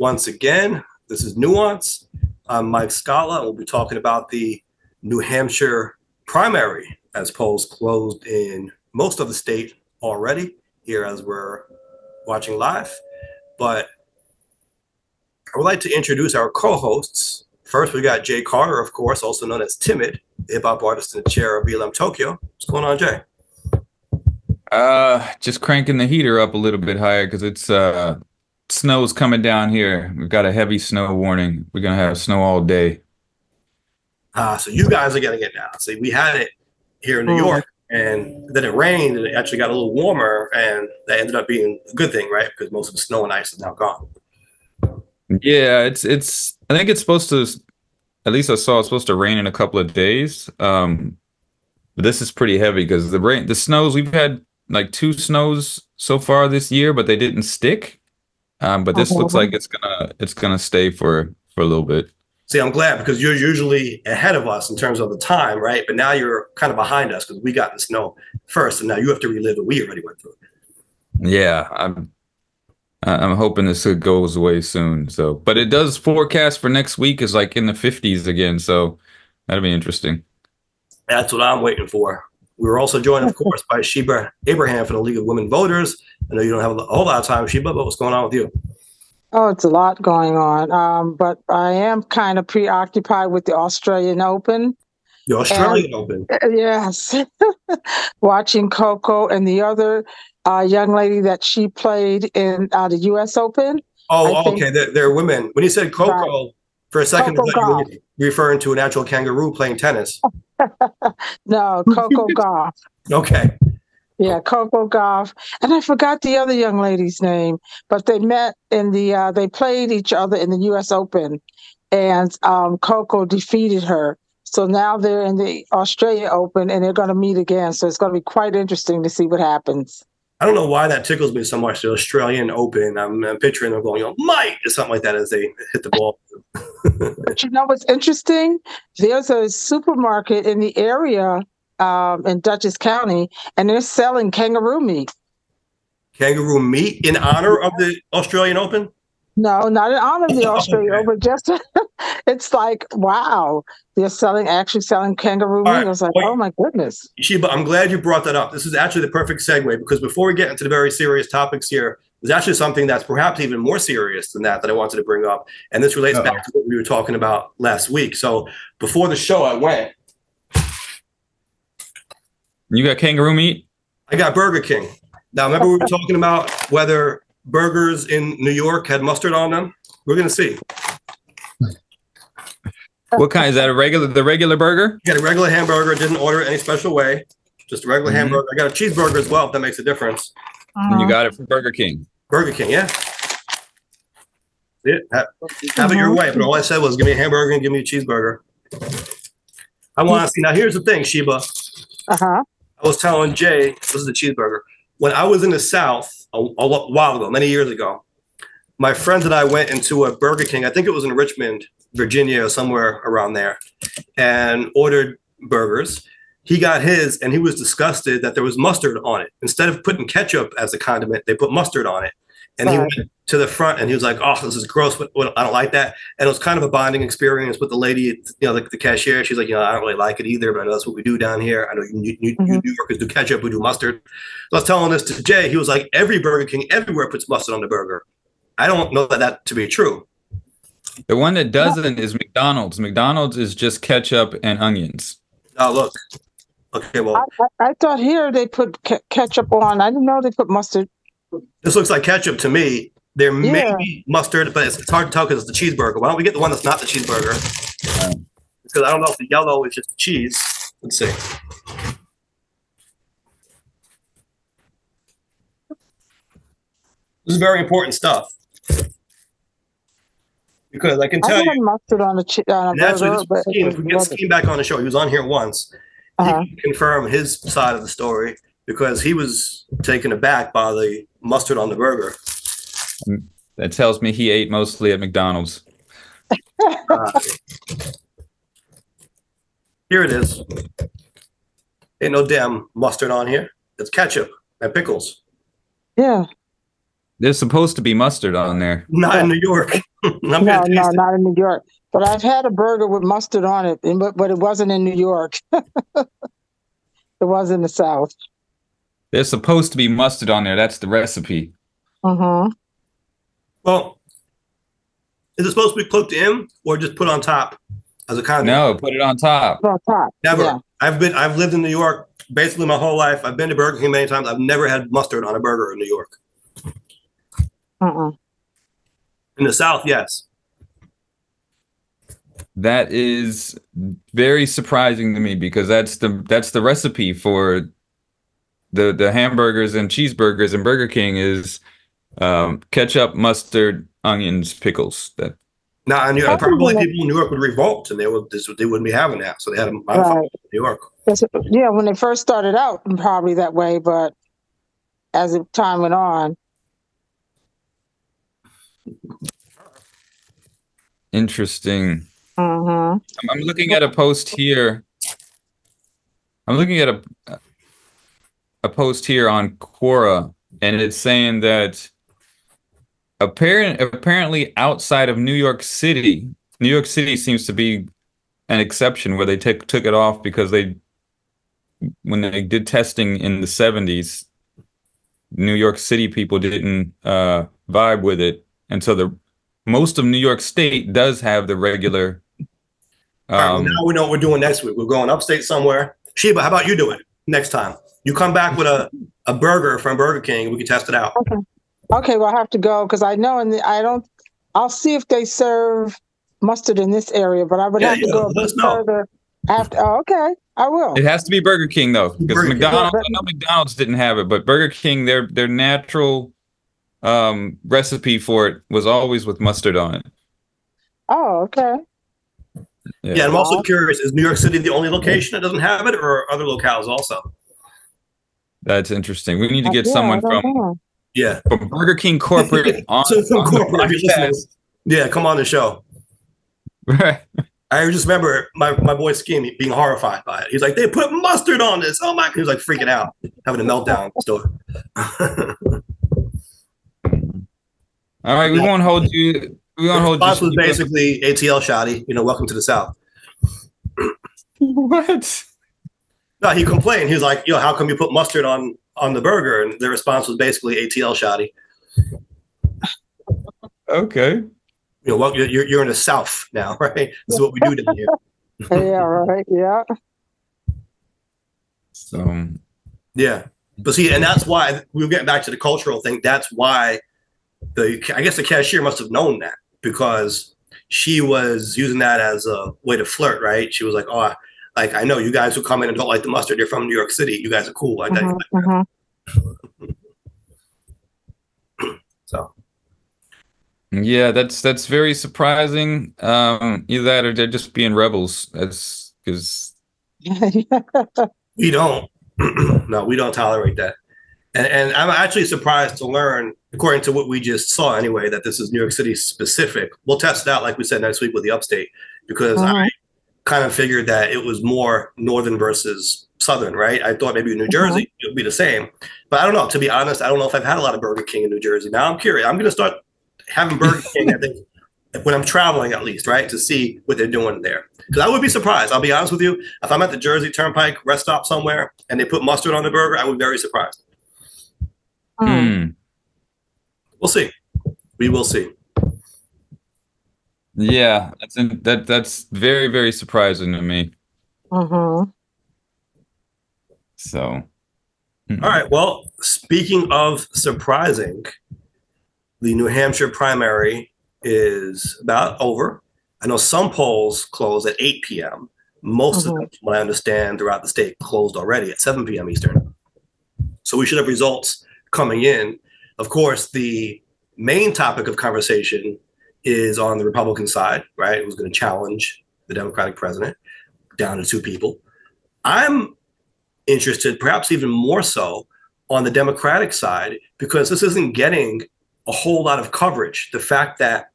once again. This is Nuance. I'm Mike Scala, and we'll be talking about the New Hampshire primary as polls closed in most of the state already here as we're watching live. But I would like to introduce our co-hosts. First, we got Jay Carter, of course, also known as Timid, the hip hop artist the chair of BLM Tokyo. What's going on, Jay? Uh, just cranking the heater up a little bit higher because it's uh snow's coming down here. We've got a heavy snow warning. We're gonna have snow all day. Uh, so you guys are gonna get down. See, we had it here in New Mm. York, and then it rained, and it actually got a little warmer, and that ended up being a good thing, right? Because most of the snow and ice is now gone. Yeah, it's it's. I think it's supposed to. At least I saw it's supposed to rain in a couple of days. Um, but this is pretty heavy because the rain, the snows we've had like two snows so far this year, but they didn't stick. Um, but this looks like it's gonna it's gonna stay for for a little bit. See, I'm glad because you're usually ahead of us in terms of the time, right? But now you're kind of behind us because we got the snow first, and now you have to relive what we already went through. Yeah, I'm I'm hoping this goes away soon. So, but it does forecast for next week is like in the 50s again, so that'll be interesting. That's what I'm waiting for. We were also joined, of course, by Sheba Abraham from the League of Women Voters. I know you don't have a whole lot of time, Sheba, but what's going on with you? Oh, it's a lot going on. Um, but I am kind of preoccupied with the Australian Open. The Australian Open. Uh, Yes. Watching Coco and the other uh, young lady that she played in uh, the U.S. Open. Oh, I okay. They're, they're women. When you said Coco, for a second, Coco you were referring to an actual kangaroo playing tennis. No, Coco Gauff. Okay. Yeah, Coco Gauff. And I forgot the other young lady's name, but they met in the, uh, they played each other in the U.S. Open and um, Coco defeated her. So now they're in the Australia Open and they're going to meet again. So it's going to be quite interesting to see what happens. I don't know why that tickles me so much. The Australian Open. I'm, I'm picturing them going, you know, Mike, or something like that as they hit the ball. But you know what's interesting? There's a supermarket in the area um, in Dutchess County, and they're selling kangaroo meat. Kangaroo meat in honor of the Australian Open. No, not in honor of the Australian Okay. Open. Just it's like wow, they're selling actually selling kangaroo meat. All right, I was like, wait. oh my goodness. Sheba, I'm glad you brought that up. This is actually the perfect segue because before we get into the very serious topics here, there's actually something that's perhaps even more serious than that that I wanted to bring up. And this relates Uh-oh. back to what we were talking about last week. So before the show, I went, You got kangaroo meat? I got Burger King. Now, remember we were talking about whether burgers in New York had mustard on them? We're going to see. What kind is that? A regular the regular burger? Got a regular hamburger, didn't order it any special way. Just a regular Mhm. hamburger. I got a cheeseburger as well, if that makes a difference. And you got it from Burger King. Burger King, yeah. Yeah, have, have it your way. But all I said was, give me a hamburger and give me a cheeseburger. I want to see. Now, here's the thing, Sheba. Uh huh. I was telling Jay, this is the cheeseburger. When I was in the South a, a while ago, many years ago, my friends and I went into a Burger King. I think it was in Richmond, Virginia, or somewhere around there, and ordered burgers. He got his, and he was disgusted that there was mustard on it. Instead of putting ketchup as a condiment, they put mustard on it. And he went to the front, and he was like, "Oh, this is gross. But, but I don't like that." And it was kind of a bonding experience with the lady, you know, the, the cashier. She's like, "You know, I don't really like it either, but I know that's what we do down here. I know you, you, you Mhm. New Yorkers do ketchup, we do mustard." So I was telling this to Jay. He was like, "Every Burger King everywhere puts mustard on the burger." I don't know that, that to be true. The one that doesn't is McDonald's. McDonald's is just ketchup and onions. Oh, look. Okay, well, I, I, I thought here they put ke- ketchup on. I didn't know they put mustard. This looks like ketchup to me. There may Yeah. be mustard, but it's, it's hard to tell because it's the cheeseburger. Why don't we get the one that's not the cheeseburger? Because I don't know if the yellow is just cheese. Let's see. This is very important stuff. Because I can I tell you, had mustard on a, chi- on a and burger, this but if we get rubbish. Scheme back on the show, he was on here once. Uh-huh. Can confirm his side of the story because he was taken aback by the mustard on the burger. That tells me he ate mostly at McDonald's. Uh, here it is. Ain't no damn mustard on here. It's ketchup and pickles. Yeah. There's supposed to be mustard on there. Not in New York. No, no, it. not in New York. But I've had a burger with mustard on it, but but it wasn't in New York. it was in the South. There's supposed to be mustard on there. That's the recipe. Mm-hmm. Well, is it supposed to be cooked in or just put on top as a condiment? No, put it on top. On top. Never. Yeah. I've been I've lived in New York basically my whole life. I've been to Burger King many times. I've never had mustard on a burger in New York. Mm-mm. In the South, yes. That is very surprising to me because that's the that's the recipe for the the hamburgers and cheeseburgers and Burger King is um, ketchup, mustard, onions, pickles. That no, I knew Probably probably people in New York would revolt, and they would this, they wouldn't be having that, so they had them modified Right. in New York. Yeah, when they first started out, probably that way, but as time went on, interesting. hmm I'm, I'm looking at a post here. I'm looking at a a post here on Quora, and it's saying that apparent apparently outside of New York City, New York City seems to be an exception where they took took it off because they when they did testing in the 70s, New York City people didn't uh, vibe with it, and so the most of New York State does have the regular. All right, Um, now we know what we're doing next week. We're going upstate somewhere. Sheba, how about you do it next time? You come back with a, a burger from Burger King. We can test it out. okay, Okay. well, I have to go because I know, and I don't. I'll see if they serve mustard in this area, but I would Yeah, have to yeah, go a let bit know. further. After, oh, okay, I will. It has to be Burger King though, because Burger King. McDonald's. Yeah, I know McDonald's didn't have it, but Burger King, their their natural um, recipe for it was always with mustard on it. Oh, okay. Yeah. Yeah, I'm also curious: is New York City the only location that doesn't have it, or are other locales also? That's interesting. We need to get Yeah, someone from, know. Yeah, from Burger King corporate on, So from on corporate, if podcast. yeah. Come on the show. Right. I just remember my, my boy Skinny being horrified by it. He's like, they put mustard on this. Oh my! He was like freaking out, having a meltdown in store. All right, we won't hold you. We won't hold Response was basically ATL shoddy. You know, welcome to the South. What? No, he complained. He was like, "Yo, how come you put mustard on on the burger?" And the response was basically ATL shoddy. Okay. You know, well, you're you're in the South now, right? This is what we do down here. yeah, right. Yeah. So Yeah, but see, and that's why we were getting back to the cultural thing. That's why the I guess the cashier must have known that because she was using that as a way to flirt, right? She was like, "Oh, like I know you guys who come in and don't like the mustard. You're from New York City. You guys are cool." Like that. Mhm, mhm. So yeah, that's that's very surprising. Um, either that or they're just being rebels. That's because we don't. no, we don't tolerate that. And and I'm actually surprised to learn, according to what we just saw anyway, that this is New York City specific. We'll test it out, like we said next week with the upstate, because I Mhm. Kind of figured that it was more northern versus southern, right? I thought maybe New Jersey it would be the same, but I don't know. To be honest, I don't know if I've had a lot of Burger King in New Jersey. Now I'm curious. I'm going to start having Burger King. I think when I'm traveling, at least, right, to see what they're doing there. Because I would be surprised. I'll be honest with you. If I'm at the Jersey Turnpike rest stop somewhere and they put mustard on the burger, I would be very surprised. Mm. Hmm. We'll see. We will see. Yeah, that's in, that that's very very surprising to me. Mhm. So. All right. Well, speaking of surprising, the New Hampshire primary is about over. I know some polls close at 8 p.m. Most of Mhm. them, what I understand, throughout the state closed already at 7 p.m. Eastern. So we should have results coming in. Of course, the main topic of conversation is on the Republican side, right? Who's going to challenge the Democratic president down to two people. I'm interested, perhaps even more so, on the Democratic side because this isn't getting a whole lot of coverage. The fact that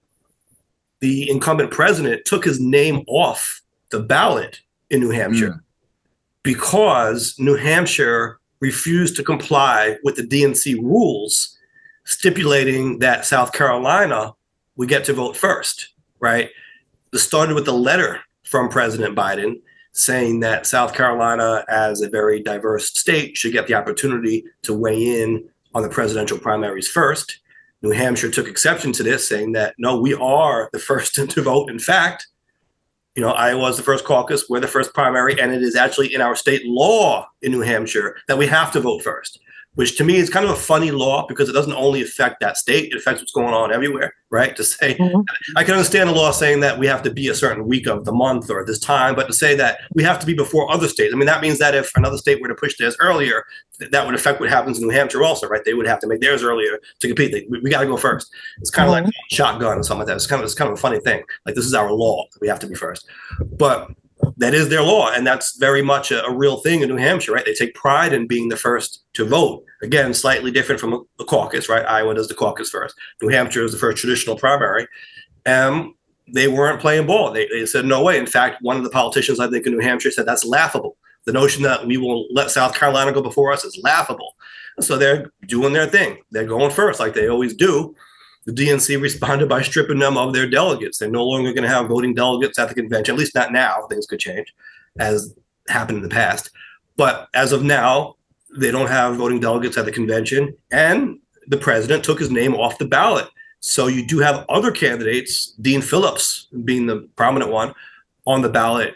the incumbent president took his name off the ballot in New Hampshire mm. because New Hampshire refused to comply with the DNC rules stipulating that South Carolina would get to vote first. right? This started with a letter from President Biden saying that South Carolina, as a very diverse state, should get the opportunity to weigh in on the presidential primaries first. New Hampshire took exception to this, saying that no, we are the first to vote. In fact, you know, Iowa is the first caucus, we're the first primary, and it is actually in our state law in New Hampshire that we have to vote first which to me is kind of a funny law because it doesn't only affect that state, it affects what's going on everywhere, right? To say, Mhm. I can understand the law saying that we have to be a certain week of the month or this time, but to say that we have to be before other states, I mean, that means that if another state were to push theirs earlier, th- that would affect what happens in New Hampshire also, right? They would have to make theirs earlier to compete. They, we, we got to go first. It's kind of like shotgun or something like that. It's kind of, it's kind of a funny thing. Like this is our law. We have to be first. But that is their law, and that's very much a, a real thing in New Hampshire, right? They take pride in being the first to vote. Again, slightly different from a caucus, right? Iowa does the caucus first. New Hampshire is the first traditional primary. Um, they weren't playing ball. They, they said no way. In fact, one of the politicians I think in New Hampshire said that's laughable. The notion that we will let South Carolina go before us is laughable. So they're doing their thing. They're going first, like they always do. The DNC responded by stripping them of their delegates. They're no longer going to have voting delegates at the convention, at least not now. Things could change, as happened in the past. But as of now, they don't have voting delegates at the convention, and the president took his name off the ballot. So you do have other candidates, Dean Phillips being the prominent one, on the ballot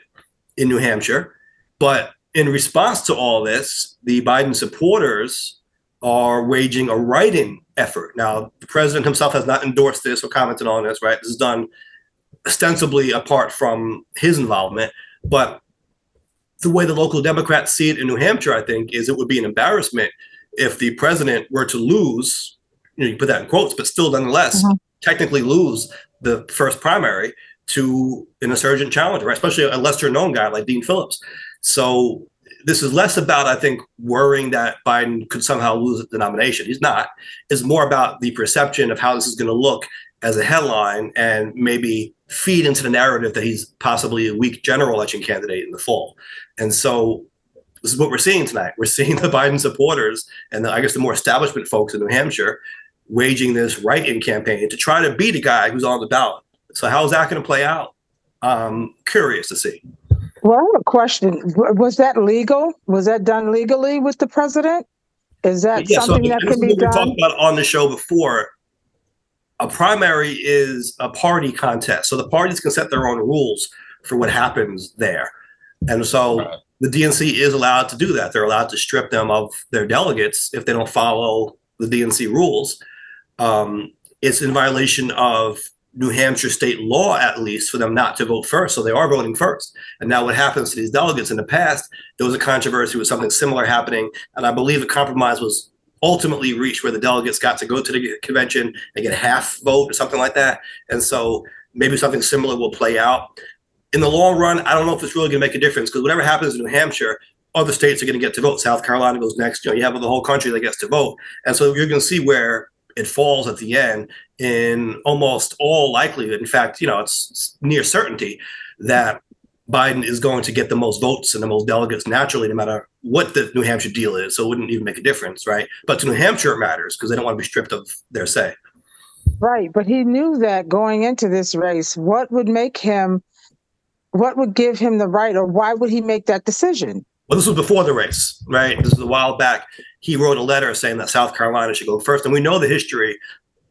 in New Hampshire. But in response to all this, the Biden supporters are waging a write-in effort. Now, the president himself has not endorsed this or commented on this, right? This is done ostensibly apart from his involvement, but the way the local Democrats see it in New Hampshire, I think, is it would be an embarrassment if the president were to lose. You know, you put that in quotes, but still, nonetheless, Mhm. technically lose the first primary to an insurgent challenger, right? especially a lesser known guy like Dean Phillips. So this is less about, I think, worrying that Biden could somehow lose the nomination. He's not. It's more about the perception of how this is going to look as a headline and maybe feed into the narrative that he's possibly a weak general election candidate in the fall. And so this is what we're seeing tonight. We're seeing the Biden supporters and the, I guess the more establishment folks in New Hampshire waging this write-in campaign to try to beat a guy who's on the ballot. So how is that going to play out? Um, curious to see. Well, I have a question. W- Was that legal? Was that done legally with the president? Is that Yeah, so something that this can is be what we done? talked about on the show before. A primary is a party contest, so the parties can set their own rules for what happens there, and so Right. the DNC is allowed to do that. They're allowed to strip them of their delegates if they don't follow the DNC rules. Um, it's in violation of New Hampshire state law, at least, for them not to vote first. So they are voting first. And now, what happens to these delegates in the past? There was a controversy with something similar happening, and I believe a compromise was ultimately reached where the delegates got to go to the convention and get a half vote or something like that. And so maybe something similar will play out. In the long run, I don't know if it's really going to make a difference because whatever happens in New Hampshire, other states are going to get to vote. South Carolina goes next. You know, you have the whole country that gets to vote, and so you're going to see where it falls at the end. In almost all likelihood, in fact, you know, it's, it's near certainty that Biden is going to get the most votes and the most delegates naturally, no matter what the New Hampshire deal is. So it wouldn't even make a difference, right? But to New Hampshire, it matters because they don't want to be stripped of their say. Right, but he knew that going into this race, what would make him, what would give him the right, or why would he make that decision? Well, this was before the race, right? This is a while back. He wrote a letter saying that South Carolina should go first. And we know the history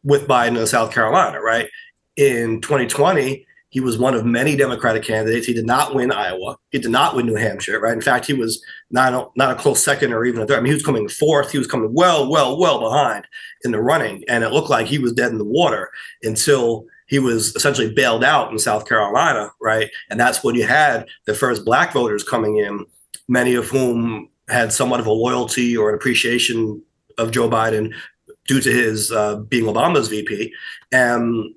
with Biden in South Carolina, right? In 2020, he was one of many Democratic candidates. He did not win Iowa. He did not win New Hampshire, right? In fact, he was not a, not a close second or even a third. I mean, he was coming fourth. He was coming well, well, well behind in the running. And it looked like he was dead in the water until he was essentially bailed out in South Carolina, right? And that's when you had the first black voters coming in, many of whom had somewhat of a loyalty or an appreciation of Joe Biden due to his uh, being Obama's VP. And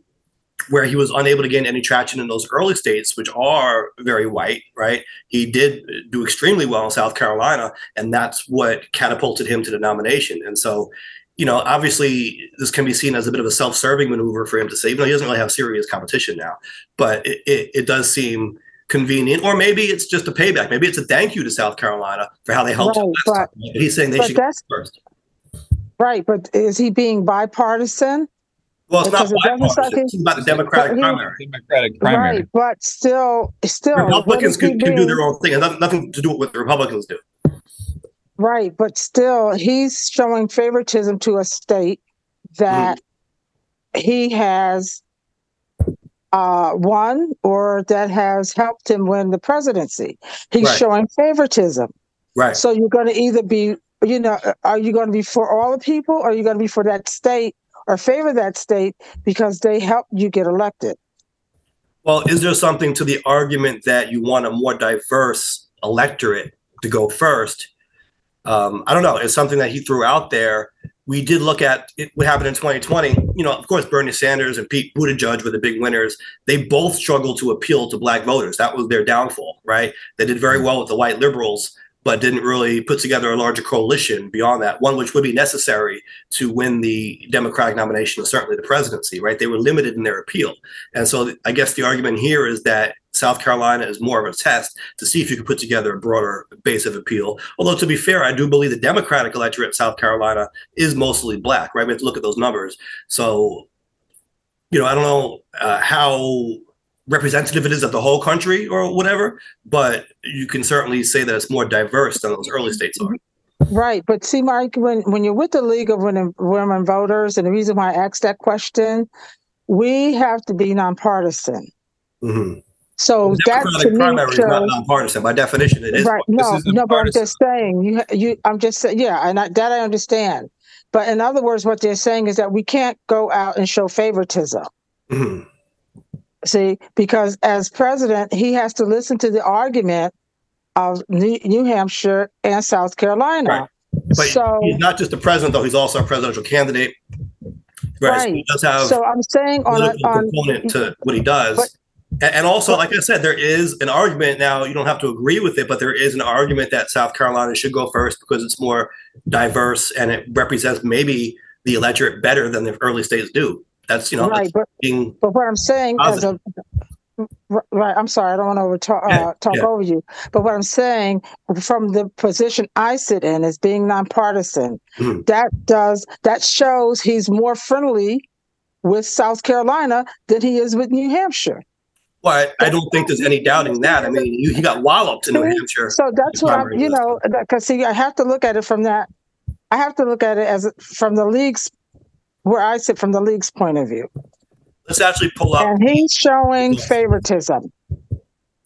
where he was unable to gain any traction in those early states, which are very white, right? He did do extremely well in South Carolina, and that's what catapulted him to the nomination. And so, you know, obviously, this can be seen as a bit of a self-serving maneuver for him to say, even though he doesn't really have serious competition now, but it, it, it does seem convenient, or maybe it's just a payback. Maybe it's a thank you to South Carolina for how they helped. him Right, last time. He's saying they should go first. Right, but is he being bipartisan? Well, it's not Because it doesn't sound bipartisan. It's about the Democratic but he- primary. Democratic primary. Right, but still, still. Republicans can, can do their own thing. and nothing, nothing to do with what the Republicans do. Right, but still, he's showing favoritism to a state that mm-hmm. he has uh, won or that has helped him win the presidency. He's Right. showing favoritism. Right. So you're going to either be, you know, are you going to be for all the people or are you going to be for that state or favor that state because they helped you get elected? Well, is there something to the argument that you want a more diverse electorate to go first? Um, I don't know. It's something that he threw out there. We did look at it, what happened in 2020. You know, of course, Bernie Sanders and Pete Buttigieg were the big winners. They both struggled to appeal to black voters. That was their downfall, right? They did very well with the white liberals, but didn't really put together a larger coalition beyond that, one which would be necessary to win the Democratic nomination and certainly the presidency, right? They were limited in their appeal. And so I guess the argument here is that South Carolina is more of a test to see if you can put together a broader base of appeal. Although, to be fair, I do believe the Democratic electorate in South Carolina is mostly black, right? We have to look at those numbers. So, you know, I don't know uh, how representative it is of the whole country or whatever, but you can certainly say that it's more diverse than those early states are. Right, but see, Mike, when when you're with the League of Women, Women Voters, and the reason why I asked that question, we have to be nonpartisan. Mhm. So that to Democratic me primary is not shows nonpartisan. By definition, it is. right. This No, isn't no, but I'm partisan. just saying you you. I'm just saying, yeah, and I, that I understand. But in other words, what they're saying is that we can't go out and show favoritism. Mhm. See, because as president, he has to listen to the argument of New, New Hampshire and South Carolina. Right. But so, he's not just the president, though. He's also a presidential candidate. Right. So he Right. does have so I'm saying on a, political on component to what he does. But- and, also, like I said, there is an argument now. You don't have to agree with it, but there is an argument that South Carolina should go first because it's more diverse and it represents maybe the electorate better than the early states do. That's you know right, but being But what I'm saying as a R- right, I'm sorry, I don't want to over talk, Yeah, uh, talk yeah. over you. But what I'm saying from the position I sit in is being nonpartisan, Mhm. that does that shows he's more friendly with South Carolina than he is with New Hampshire. Well, I, I don't think there's any doubting that. I mean, you, he got walloped in New Hampshire. So that's what I'm, you know, because see, I have to look at it from that. I have to look at it as from the league's where I sit from the league's point of view. Let's actually pull up. and he's showing favoritism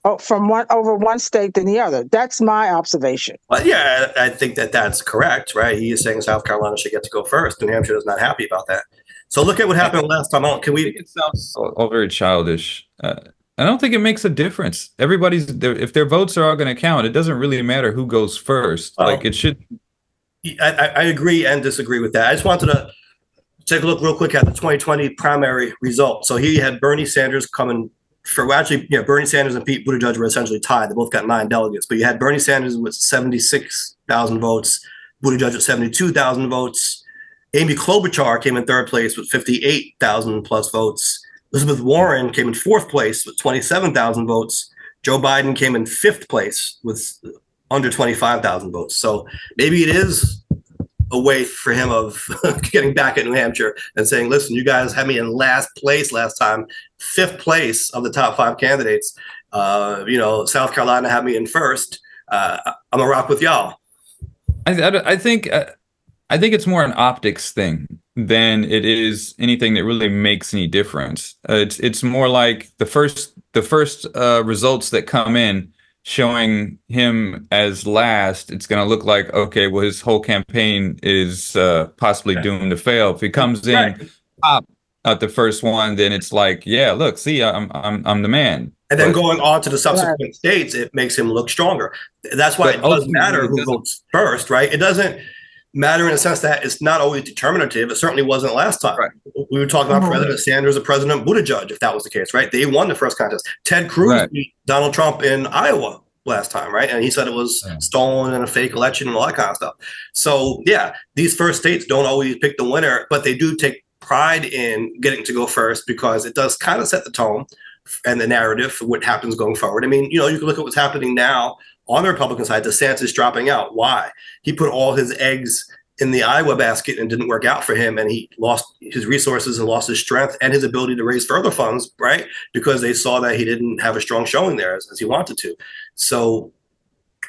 oh, from one over one state than the other. That's my observation. Well, yeah, I I think that that's correct, right? He is saying South Carolina should get to go first. New Hampshire is not happy about that. So look at what happened last time out. Can we? it sounds all, all very childish. Uh, I don't think it makes a difference. Everybody's if their votes are all going to count, it doesn't really matter who goes first. Well- like it should. I, I I agree and disagree with that. I just wanted to take a look real quick at the 2020 primary results. So here you had Bernie Sanders coming for well, actually, you know, Bernie Sanders and Pete Buttigieg were essentially tied. They both got nine delegates, but you had Bernie Sanders with 76,000 votes, Buttigieg with 72,000 votes. Amy Klobuchar came in third place with 58,000 plus votes. Elizabeth Warren came in fourth place with 27,000 votes. Joe Biden came in fifth place with under 25,000 votes. So maybe it is a way for him of getting back at New Hampshire and saying, listen, you guys had me in last place last time, fifth place of the top five candidates. Uh, you know, South Carolina had me in first. Uh, I'm a rock with y'all. I, I, I think uh, I think it's more an optics thing than it is anything that really makes any difference. Uh, it's it's more like the first the first uh, results that come in showing him as last. It's going to look like okay, well his whole campaign is uh, possibly doomed to fail. If he comes in Right. top at the first one, then it's like yeah, look, see, I'm I'm I'm the man. And then But- going on to the subsequent states, it makes him look stronger. That's why it doesn't matter it who doesn't- votes first, right? It doesn't matter in the sense that it's not always determinative. It certainly wasn't last time. Right. We were talking about Mhm. President Sanders or President Buttigieg, if that was the case, right? They won the first contest. Ted Cruz Right. beat Donald Trump in Iowa last time, right? And he said it was Yeah. stolen and a fake election and all that kind of stuff. So yeah, these first states don't always pick the winner, but they do take pride in getting to go first because it does kind of set the tone and the narrative for what happens going forward. I mean, you know, you can look at what's happening now on the Republican side. DeSantis dropping out. Why? He put all his eggs in the Iowa basket and didn't work out for him, and he lost his resources and lost his strength and his ability to raise further funds, right? Because they saw that he didn't have a strong showing there as, as he wanted to. So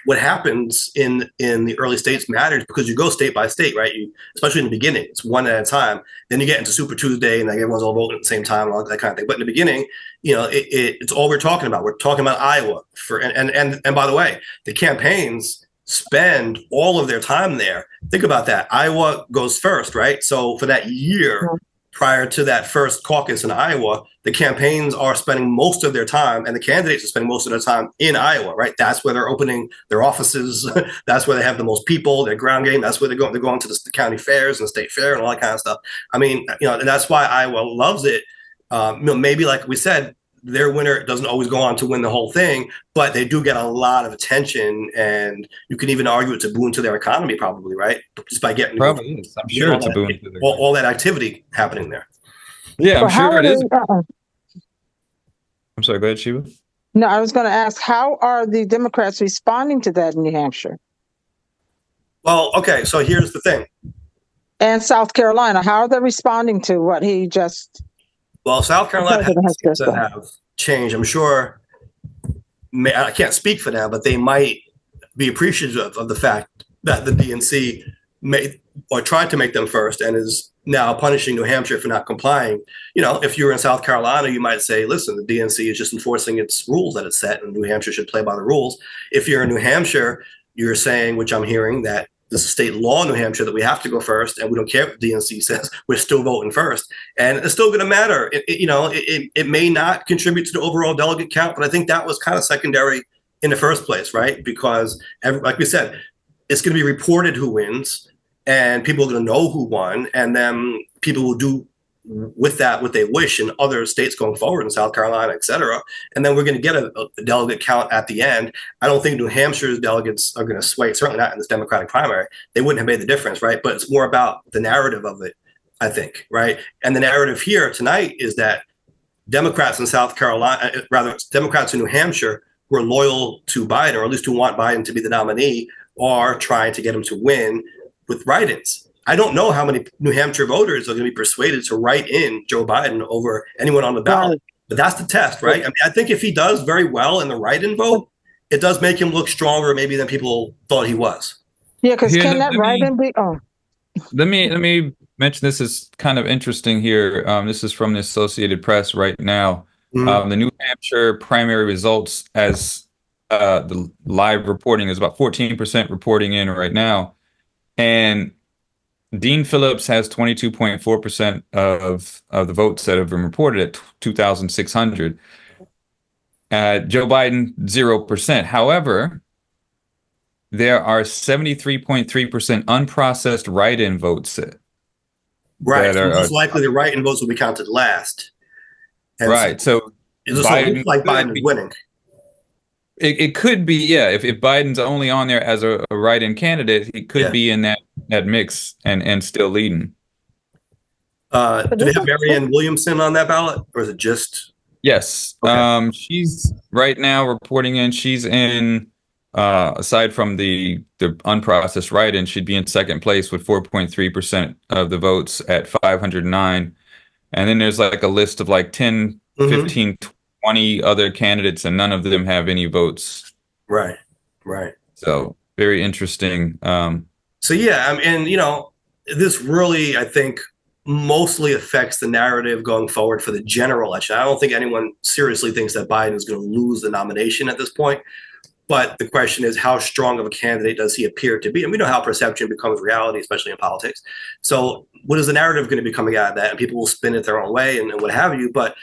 what happens in in the early states matters because you go state by state, right? You especially in the beginning, it's one at a time. Then you get into Super Tuesday, and like everyone's all voting at the same time, all that kind of thing. But in the beginning, you know, it, it, it's all we're talking about. We're talking about Iowa for and and and, and by the way, the campaigns spend all of their time there. Think about that. Iowa goes first, right? So for that year mm-hmm. Prior to that first caucus in Iowa, the campaigns are spending most of their time and the candidates are spending most of their time in Iowa, right? That's where they're opening their offices. that's where they have the most people, their ground game. That's where they're going. They're going to the, county fairs and the state fair and all that kind of stuff. I mean, you know, and that's why Iowa loves it. Um, you know, maybe like we said, their winner doesn't always go on to win the whole thing, but they do get a lot of attention, and you can even argue it's a boon to their economy, probably, right? Just by getting Probably is. I'm sure it's a boon. to their- all, all that activity happening there. Yeah, I'm But how sure it is. they- uh-uh. I'm sorry. Go ahead, Sheba. No, I was going to ask, how are the Democrats responding to that in New Hampshire Well, okay, so here's the thing. and South Carolina? How are they responding to what he just? Well, South Carolina has has have changed. I'm sure. May, I can't speak for them, but they might be appreciative of the fact that the DNC made or tried to make them first and is now punishing New Hampshire for not complying. You know, if you were in South Carolina, you might say, listen, the DNC is just enforcing its rules that it's set, and New Hampshire should play by the rules. If you're in New Hampshire, you're saying, which I'm hearing, that this is state law in New Hampshire that we have to go first, and we don't care what the DNC says. We're still voting first, and it's still going to matter. It, it- you know, it, it, it may not contribute to the overall delegate count, but I think that was kind of secondary in the first place, right? Because, every, like we said, it's going to be reported who wins, and people are going to know who won, and then people will do with that what they wish in other states going forward in South Carolina, et cetera. And then we're going to get a, a delegate count at the end. I don't think New Hampshire's delegates are going to sway, certainly not in this Democratic primary. They wouldn't have made the difference, right? But it's more about the narrative of it, I think, right? And the narrative here tonight is that Democrats in South Carolina, uh, rather, Democrats in New Hampshire who are loyal to Biden, or at least who want Biden to be the nominee, are trying to get him to win with write ins. I don't know how many New Hampshire voters are going to be persuaded to write in Joe Biden over anyone on the ballot. Right. But that's the test, right? I mean, I think if he does very well in the write-in vote, it does make him look stronger, maybe than people thought he was. Yeah, because can that write-in be? Oh, Let me let me mention this is kind of interesting here. Um, this is from the Associated Press right now. Mhm. Um, the New Hampshire primary results, as uh, the live reporting is about 14% reporting in right now, and Dean Phillips has 22.4% of of the votes that have been reported at 2,600. Uh, Joe Biden, 0%. However, there are 73.3% unprocessed write-in votes. right. So are- most likely the write-in votes will be counted last. And Right. So So Biden like Biden be- winning. It, it could be, yeah, if, if Biden's only on there as a, a write-in candidate, he could Yeah. be in that, that mix and, and still leading. Uh, do they have is- Marianne Williamson on that ballot, or is it just? Yes. Okay. Um, she's right now reporting in. She's in, uh, aside from the the unprocessed write-in, she'd be in second place with 4.3% of the votes at 509. And then there's like a list of like 10, Mhm. 15, 20 other candidates, and none of them have any votes. Right. Right. So very interesting. Um, So yeah, I mean, and, you know, this really, I think, mostly affects the narrative going forward for the general election. I don't think anyone seriously thinks that Biden is going to lose the nomination at this point. But the question is, how strong of a candidate does he appear to be? And we know how perception becomes reality, especially in politics. So, what is the narrative going to be coming out of that? And people will spin it their own way and, and what have you. But,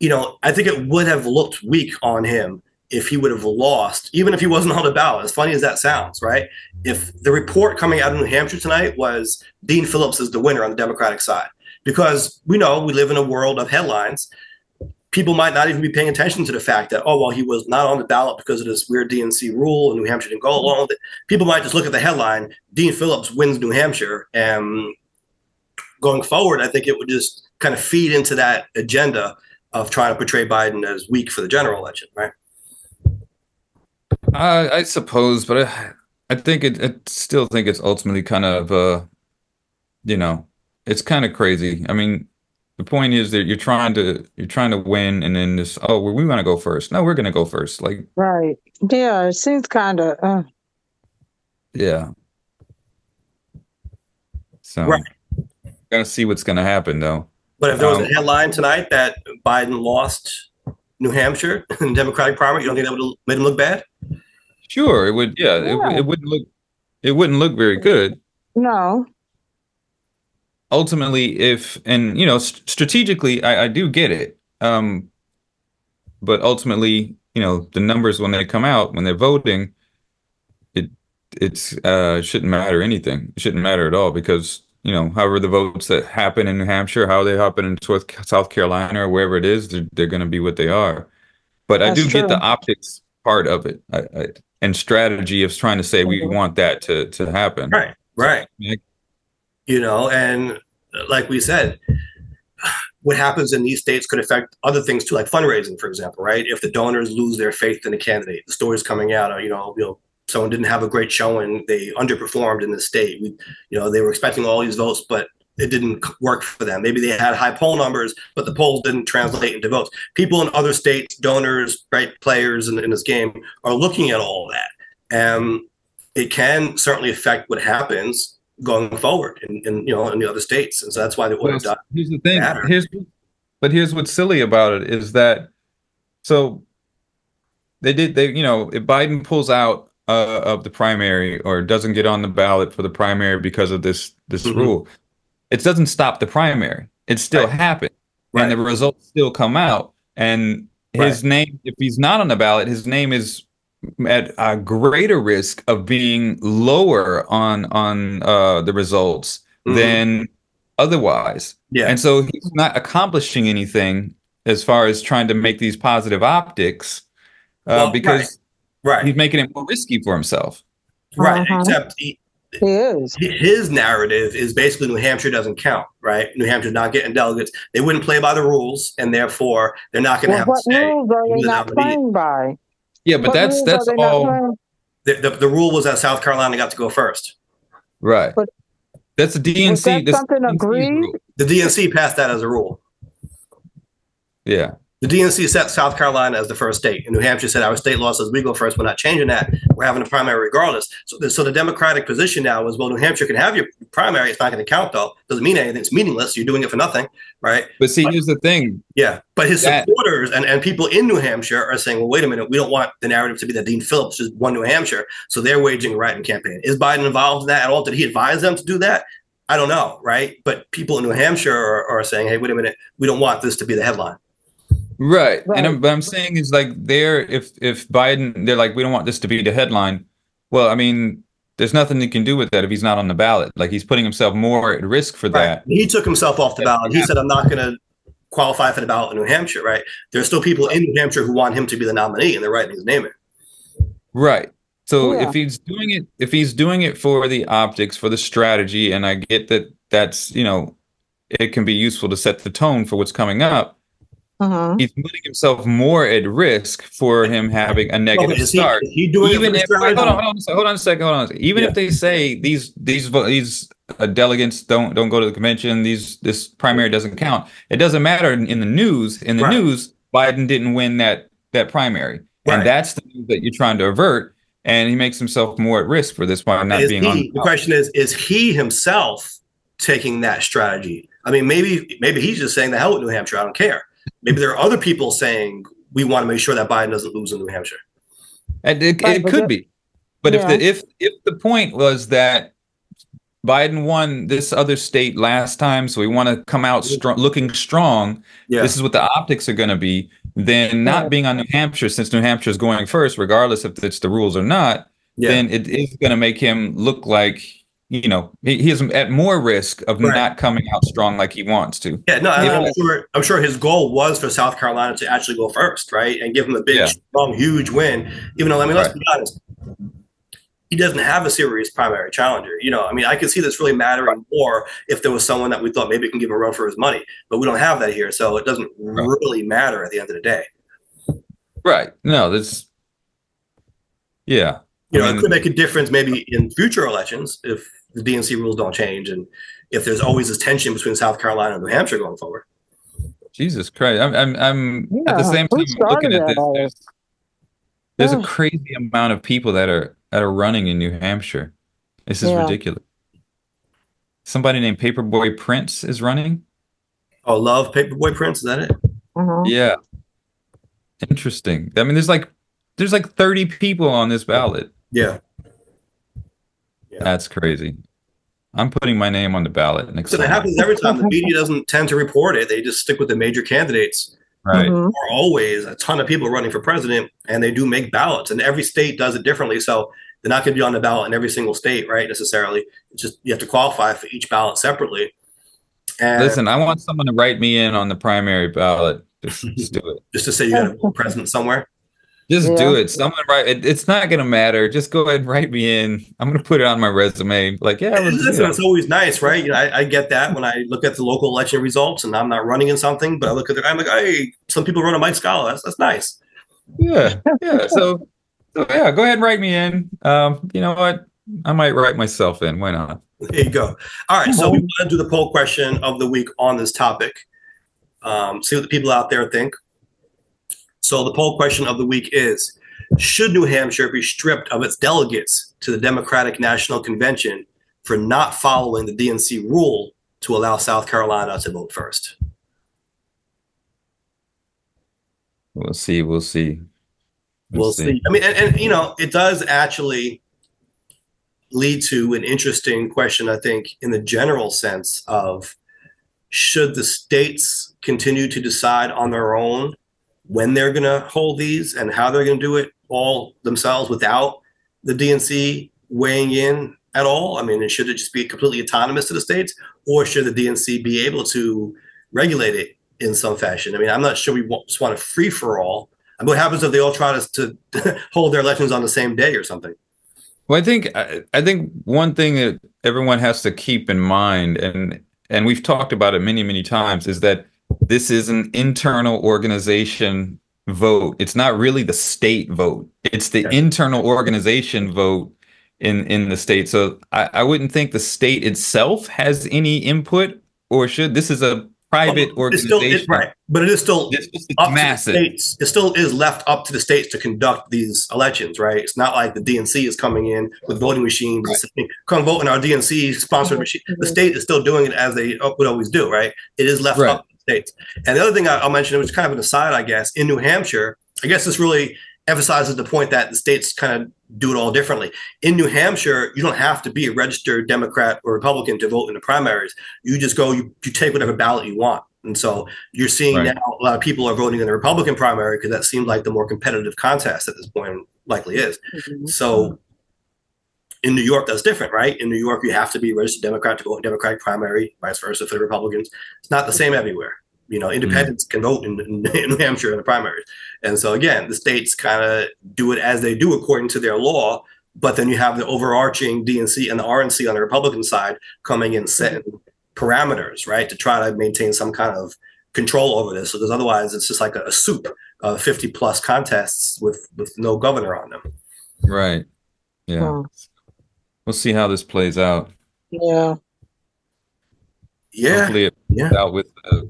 you know, I think it would have looked weak on him if he would have lost, even if he wasn't on the ballot. As funny as that sounds, right? if the report coming out of New Hampshire tonight was Dean Phillips is the winner on the Democratic side, because we know we live in a world of headlines. People might not even be paying attention to the fact that, oh, well, he was not on the ballot because of this weird DNC rule and New Hampshire didn't go along with it. People might just look at the headline, Dean Phillips wins New Hampshire. And going forward, I think it would just kind of feed into that agenda of trying to portray Biden as weak for the general election, right? I, I suppose, but I, I think it. I still think it's ultimately kind of, uh, you know, it's kind of crazy. I mean, the point is that you're trying to you're trying to win, and then this. Oh, well, we want to go first. No, we're going to go first. Like, Right. Yeah, it seems kind of. Uh, yeah. So, Right. Gonna see what's going to happen though. But if there was a Um, headline tonight that Biden lost New Hampshire in the Democratic primary, you don't think that would have made him look bad? Sure, it would. Yeah, It, Yeah. it wouldn't look. It wouldn't look very good. no. ultimately if and you know st- strategically I, I do get it um but ultimately you know the numbers when they come out when they're voting it it's uh shouldn't matter anything it shouldn't matter at all because you know however the votes that happen in new hampshire how they happen in south, south carolina or wherever it is they're, they're going to be what they are but i That's do get the optics part of it I, I, and strategy of trying to say we Mhm. want that to to happen Right, right. Yeah. You know, and like we said, what happens in these states could affect other things too, like fundraising, for example, right? If the donors lose their faith in a candidate, the stories coming out are, you know, you know, someone didn't have a great showing, they underperformed in the state. We, you know, they were expecting all these votes, but it didn't work for them. Maybe they had high poll numbers, but the polls didn't translate into votes. People in other states, donors, right, players in, in this game are looking at all that. And it can certainly affect what happens going forward in, in you know in the other states. And so that's why the order Well, done. here's the thing. matter. Here's but here's what's silly about it is that so they did they you know if Biden pulls out uh, of the primary or doesn't get on the ballot for the primary because of this this Mhm. rule, it doesn't stop the primary. It still Right. happened, Right. and the results still come out. And his name, if he's not on the ballot, his name is at a greater risk of being lower on on uh, the results Mhm. than otherwise. Yeah. And so he's not accomplishing anything as far as trying to make these positive optics uh, Well, because right. he's making it more risky for himself. Right. Uh-huh. Except he, He is. his narrative is basically New Hampshire doesn't count, right? New Hampshire's not getting delegates. They wouldn't play by the rules, and therefore they're not going to Well, have a what say. rules are in they the not nominee. playing by? Yeah, but What that's that's are they not all? The, the, the rule was that South Carolina got to go first. right. But- that's the DNC. That that's something DNC's agreed? rule. The DNC passed that as a rule. Yeah. The DNC set South Carolina as the first state, and New Hampshire said our state law says we go first. We're not changing that. We're having a primary regardless. So, the, so the Democratic position now is, well, New Hampshire can have your primary. It's not going to count though. Doesn't mean anything. It's meaningless. You're doing it for nothing, right? But see, here's the thing. Yeah. But his That- supporters and, and people in New Hampshire are saying, well, wait a minute. We don't want the narrative to be that Dean Phillips just won New Hampshire. So they're waging a writing campaign. Is Biden involved in that at all? Did he advise them to do that? I don't know, right? But people in New Hampshire are, are saying, hey, wait a minute. We don't want this to be the headline. Right. And Right. I'm, but I'm saying is like there if if Biden they're like we don't want this to be the headline. Well, I mean, there's nothing you can do with that if he's not on the ballot. Like he's putting himself more at risk for Right. that. He took himself off the ballot. He said, I'm not going to qualify for the ballot in New Hampshire, right? There's still people in New Hampshire who want him to be the nominee, and they're writing his name in. Right. So Yeah. if he's doing it if he's doing it for the optics, for the strategy, and I get that that's, you know, it can be useful to set the tone for what's coming up. Mhm. He's putting himself more at risk for him having a negative Okay, is, he, start. is he doing even if wait, hold on, hold on, hold on a second, hold on. second. Even Yeah. if they say these these these uh, delegates don't don't go to the convention, these this primary doesn't count. It doesn't matter in, in the news. In the Right. news, Biden didn't win that that primary, Right. and that's the news that you're trying to avert. And he makes himself more at risk for this by not Is being he, on. the question is, is he himself taking that strategy? I mean, maybe maybe he's just saying the hell with New Hampshire. I don't care. Maybe there are other people saying we want to make sure that Biden doesn't lose in New Hampshire. And it, it could be, but Yeah. if the if if the point was that Biden won this other state last time, so we want to come out strong, looking strong. Yeah. This is what the optics are going to be. Then not being on New Hampshire, since New Hampshire is going first, regardless if it's the rules or not, yeah. then it is going to make him look like you know he, he is at more risk of Right. not coming out strong like he wants to. Yeah, no, I'm, I'm sure. I'm sure his goal was for South Carolina to actually go first, right, and give him a big, Yeah. strong, huge win. Even though, I mean, let's Right. be honest, he doesn't have a serious primary challenger. You know, I mean, I can see this really mattering more if there was someone that we thought maybe can give a run for his money, but we don't have that here, so it doesn't Right. really matter at the end of the day. Right? No, that's yeah. You know, I it could make a difference maybe in future elections if the DNC rules don't change and if there's always this tension between South Carolina and New Hampshire going forward. Jesus Christ. I'm I'm, I'm at the same who time looking at this. that? There's, there's a crazy amount of people that are that are running in New Hampshire. This is Yeah. ridiculous. Somebody named Paperboy Prince is running. Oh, love Paperboy Prince, is that it? Mhm. Yeah. Interesting. I mean, there's like there's like 30 people on this ballot. Yeah. That's crazy. I'm putting my name on the ballot next So that happens every time. The media doesn't tend to report it. They just stick with the major candidates. Right. Mhm. There are always a ton of people running for president, and they do make ballots, and every state does it differently. So they're not going to be on the ballot in every single state, right? Necessarily. It's just you have to qualify for each ballot separately. And Listen, I want someone to write me in on the primary ballot. Just, just do it. just to say you got a president somewhere. Just Yeah. do it. Someone write it, it's not gonna matter. Just go ahead and write me in. I'm gonna put it on my resume. Like, yeah, And Listen, it's always nice, right? You know, I, I get that when I look at the local election results, and I'm not running in something, but I look at the, I'm like, hey, some people run a Mike Scala. That's that's nice. yeah, yeah. So, so yeah, go ahead and write me in. Um, you know what? I might write myself in. Why not? There you go. All right, so we want to do the poll question of the week on this topic. Um, see what the people out there think. So the poll question of the week is: Should New Hampshire be stripped of its delegates to the Democratic National Convention for not following the DNC rule to allow South Carolina to vote first? We'll see. We'll see. We'll see. I mean, and, and you know, it does actually lead to an interesting question, I think, in the general sense of should the states continue to decide on their own when they're going to hold these and how they're going to do it all themselves without the DNC weighing in at all? I mean, should it just be completely autonomous to the states, or should the DNC be able to regulate it in some fashion? I mean, I'm not sure we want, just want a free for all. I what happens if they all try to, to hold their elections on the same day or something? Well, I think I, I think one thing that everyone has to keep in mind, and and we've talked about it many many times, is that this is an internal organization vote. It's not really the state vote. It's the Yeah. internal organization vote in in the state. So I, I wouldn't think the state itself has any input, or should this is a private It still organization. right, but it is still This is up massive. to the states. It still is left up to the states to conduct these elections, right? It's not like the DNC is coming in with voting machines and saying, "Come vote in our DNC sponsored mm-hmm. machine." The state is still doing it as they would always do, right? It is left Right. up to the states. And the other thing I- I'll mention, which is kind of an aside, I guess, in New Hampshire, I guess this really emphasizes the point that the states kind of do it all differently. In New Hampshire, you don't have to be a registered Democrat or Republican to vote in the primaries. You just go, you, you take whatever ballot you want. And so you're seeing Right. now a lot of people are voting in the Republican primary because that seemed like the more competitive contest at this point, likely is. Mhm. So in New York, that's different, right? In New York, you have to be registered Democrat to vote in Democratic primary, vice versa for the Republicans. It's not the same everywhere. You know, independents can vote in, in, in New Hampshire in the primaries. And so again, the states kind of do it as they do according to their law. But then you have the overarching DNC and the RNC on the Republican side coming in setting parameters, right, to try to maintain some kind of control over this. So because otherwise, it's just like a, a soup of 50 plus contests with with no governor on them. Right. Yeah. We'll see how this plays out. Yeah. Yeah, Hopefully it yeah. plays out with uh,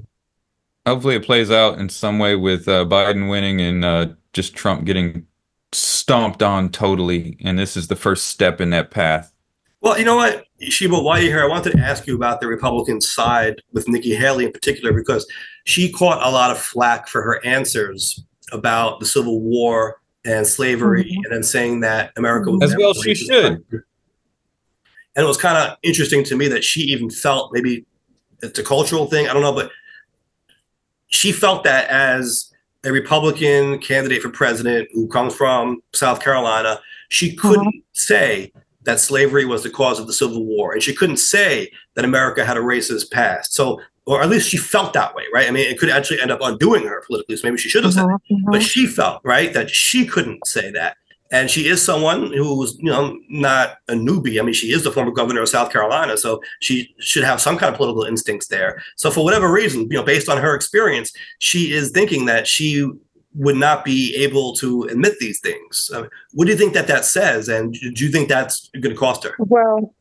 hopefully it plays out in some way with uh, Biden winning and uh, just Trump getting stomped on totally. And this is the first step in that path. Well, you know what, Sheba, while you're here, I wanted to ask you about the Republican side with Nikki Haley in particular, because she caught a lot of flack for her answers about the Civil War and slavery, Mhm. and then saying that America was As well going she to- should. And it was kind of interesting to me that she even felt maybe it's a cultural thing, I don't know, but she felt that as a Republican candidate for president who comes from South Carolina, she couldn't say that slavery was the cause of the Civil War, and she couldn't say that America had a racist past. So, or at least she felt that way, right? I mean, it could actually end up undoing her politically. So maybe she should have said Mhm, mhm. but she felt right that she couldn't say that and she is someone who's you know not a newbie i mean she is the former governor of south carolina so she should have some kind of political instincts there so for whatever reason you know based on her experience she is thinking that she would not be able to admit these things. I mean, what do you think that that says, and do you think that's going to cost her? Well,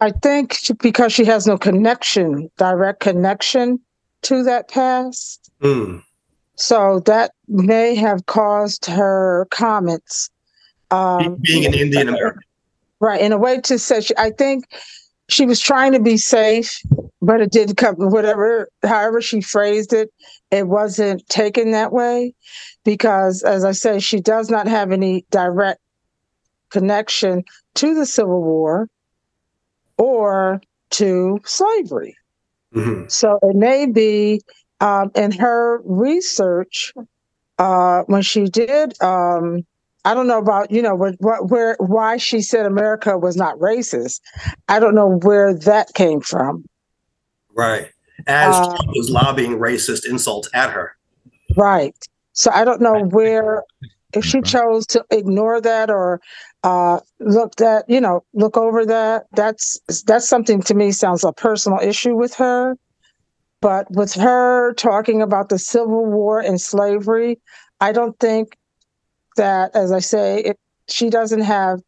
I think because she has no connection, direct connection to that past. Hmm. So that may have caused her comments. Um, Being an Indian American. Right, in a way to say, she, I think she was trying to be safe, but it didn't come, whatever, however she phrased it, it wasn't taken that way. Because as I say, she does not have any direct connection to the Civil War or to slavery. Mhm. So it may be um, in her research uh, when she did. Um, I don't know about you know what, what where why she said America was not racist. I don't know where that came from. Right. As Uh, Trump was lobbying racist insults at her. Right. So I don't know where if she chose to ignore that or uh, looked at you know look over that. That's that's something to me sounds a personal issue with her. But with her talking about the Civil War and slavery, I don't think that, as I say, it, she doesn't have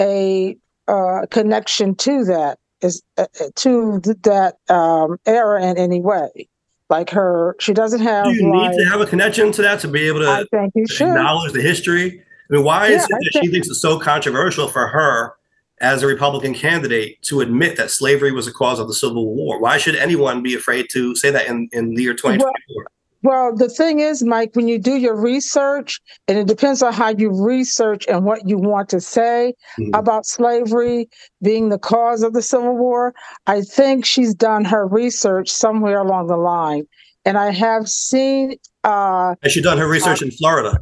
a uh, connection to that is uh, uh, to th- that um, era in any way. Like her, she doesn't have. Do you like, need to have a connection to that to be able I to think you should. acknowledge the history? I mean, why is Yeah, it I that she thinks it's so controversial for her as a Republican candidate to admit that slavery was the cause of the Civil War? Why should anyone be afraid to say that in, in the year 2024? Well, the thing is, Mike, when you do your research, and it depends on how you research and what you want to say Mhm. about slavery being the cause of the Civil War, I think she's done her research somewhere along the line. And I have seen, uh, Has she done her research in Florida?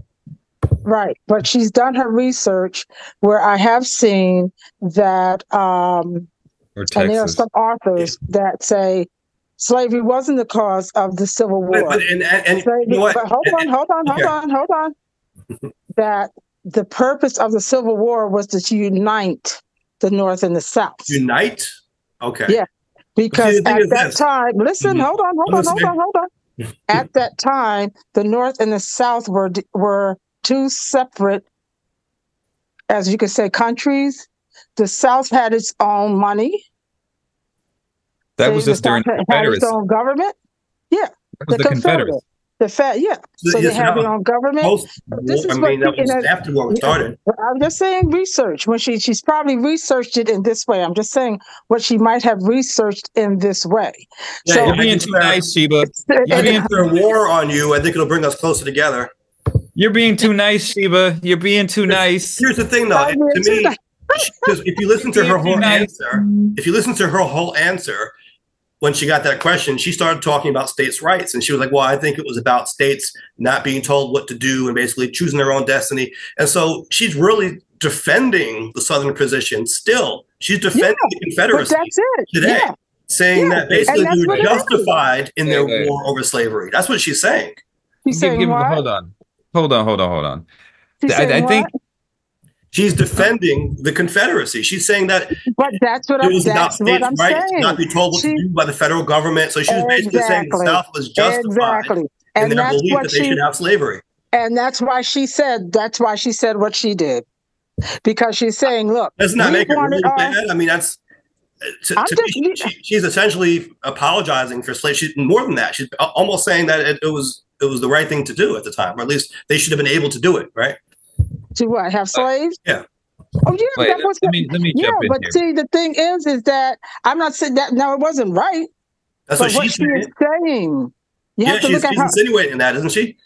right, but she's done her research where I have seen that, um, Or and there are some authors that say slavery wasn't the cause of the Civil War. but and, and, and Say- you know? But hold on, hold on, hold Okay. on, hold on. that the purpose of the Civil War was to unite the North and the South. Unite? Okay. Yeah. Because at that this. time, listen, Mhm. hold on, hold on, hold on, hold on. At that time, the North and the South were were two separate, as you could say, countries. The South had its own money. That was the just during the had- had its Confederacy. own government. That was the Confederacy. The Fed, yeah. So they Yes, had no. their own government. Post, This I is mean, what that was you know- after war started. I'm just saying research. When she she's probably researched it in this way. I'm just saying what she might have researched in this way. Yeah, So- You're I being too that- nice, Sheba. You're being, If there's a war on you, I think it'll bring us closer together. you're being too nice, Sheba. You're being too nice. Here's the thing, though. To me, because if you listen to her whole nice. answer, if you listen to her whole answer, when she got that question, she started talking about states' rights, and she was like, "Well, I think it was about states not being told what to do and basically choosing their own destiny." And so she's really defending the Southern position. Still, she's defending the Confederacy that's it. today, Yeah. saying Yeah, that basically and they were what it is. justified in their Wait, wait. war over slavery. That's what she's saying. She's Give- saying give- what? hold on. Hold on, hold on, hold on. She's I- I think- what? She's defending the Confederacy. She's saying that But that's what it I'm. That's what I'm rights, saying. not be told what She- to do by the federal government. So she was basically saying the South was justified Exactly. in And their that's belief what that they she. should have slavery. And that's why she said. That's why she said what she did, because she's saying, "Look, Doesn't that make it wanted really bad? I mean, that's uh, to, to just- me, she, she's essentially apologizing for slavery. She's more than that. She's almost saying that it, it was it was the right thing to do at the time, or at least they should have been able to do it, right? To what? Have slaves? yeah. Oh yeah, Wait, that was let me let me yeah. jump in But here. see, the thing is, is that I'm not saying that. No, it wasn't right. That's what what she's she is saying. saying, you Yeah, have to she's, look at she's her. insinuating that, isn't she?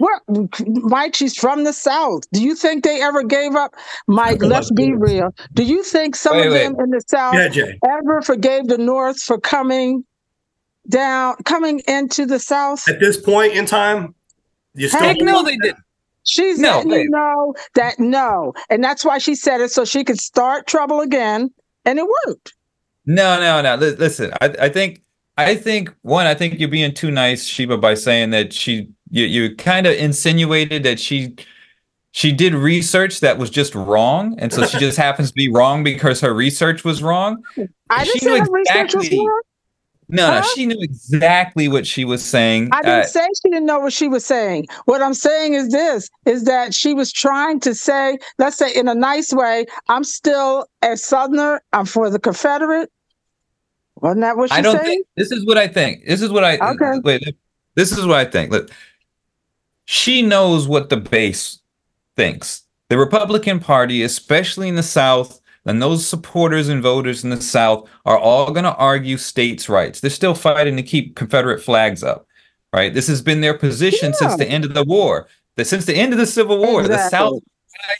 Well, Mike? She's from the South. Do you think they ever gave up? Mike, let's be real. Do you think some Wait, of wait. them in the South Yeah, ever forgave the North for coming down, coming into the South? At this point in time, you still Heck no, they didn't. She's No, letting babe. you know that no, and that's why she said it so she could start trouble again, and it worked. No, no, no. Li- Listen, I, I think, I think one, I think you're being too nice, Sheba, by saying that she, you, you kind of insinuated that she, she did research that was just wrong, and so she just happens to be wrong because her research was wrong. I She didn't say knew her research was wrong. No, no, she knew exactly what she was saying. I didn't Uh, say she didn't know what she was saying. What I'm saying is this is that she was trying to say, let's say in a nice way, I'm still a southerner, I'm for the Confederate. Wasn't that what she I don't said? think this is what I think. This is what I Okay. wait. This is what I think. Look, she knows what the base thinks. The Republican Party, especially in the South, and those supporters and voters in the South are all going to argue states' rights. They're still fighting to keep Confederate flags up, right? This has been their position since the end of the war. The, since the end of the Civil War, the South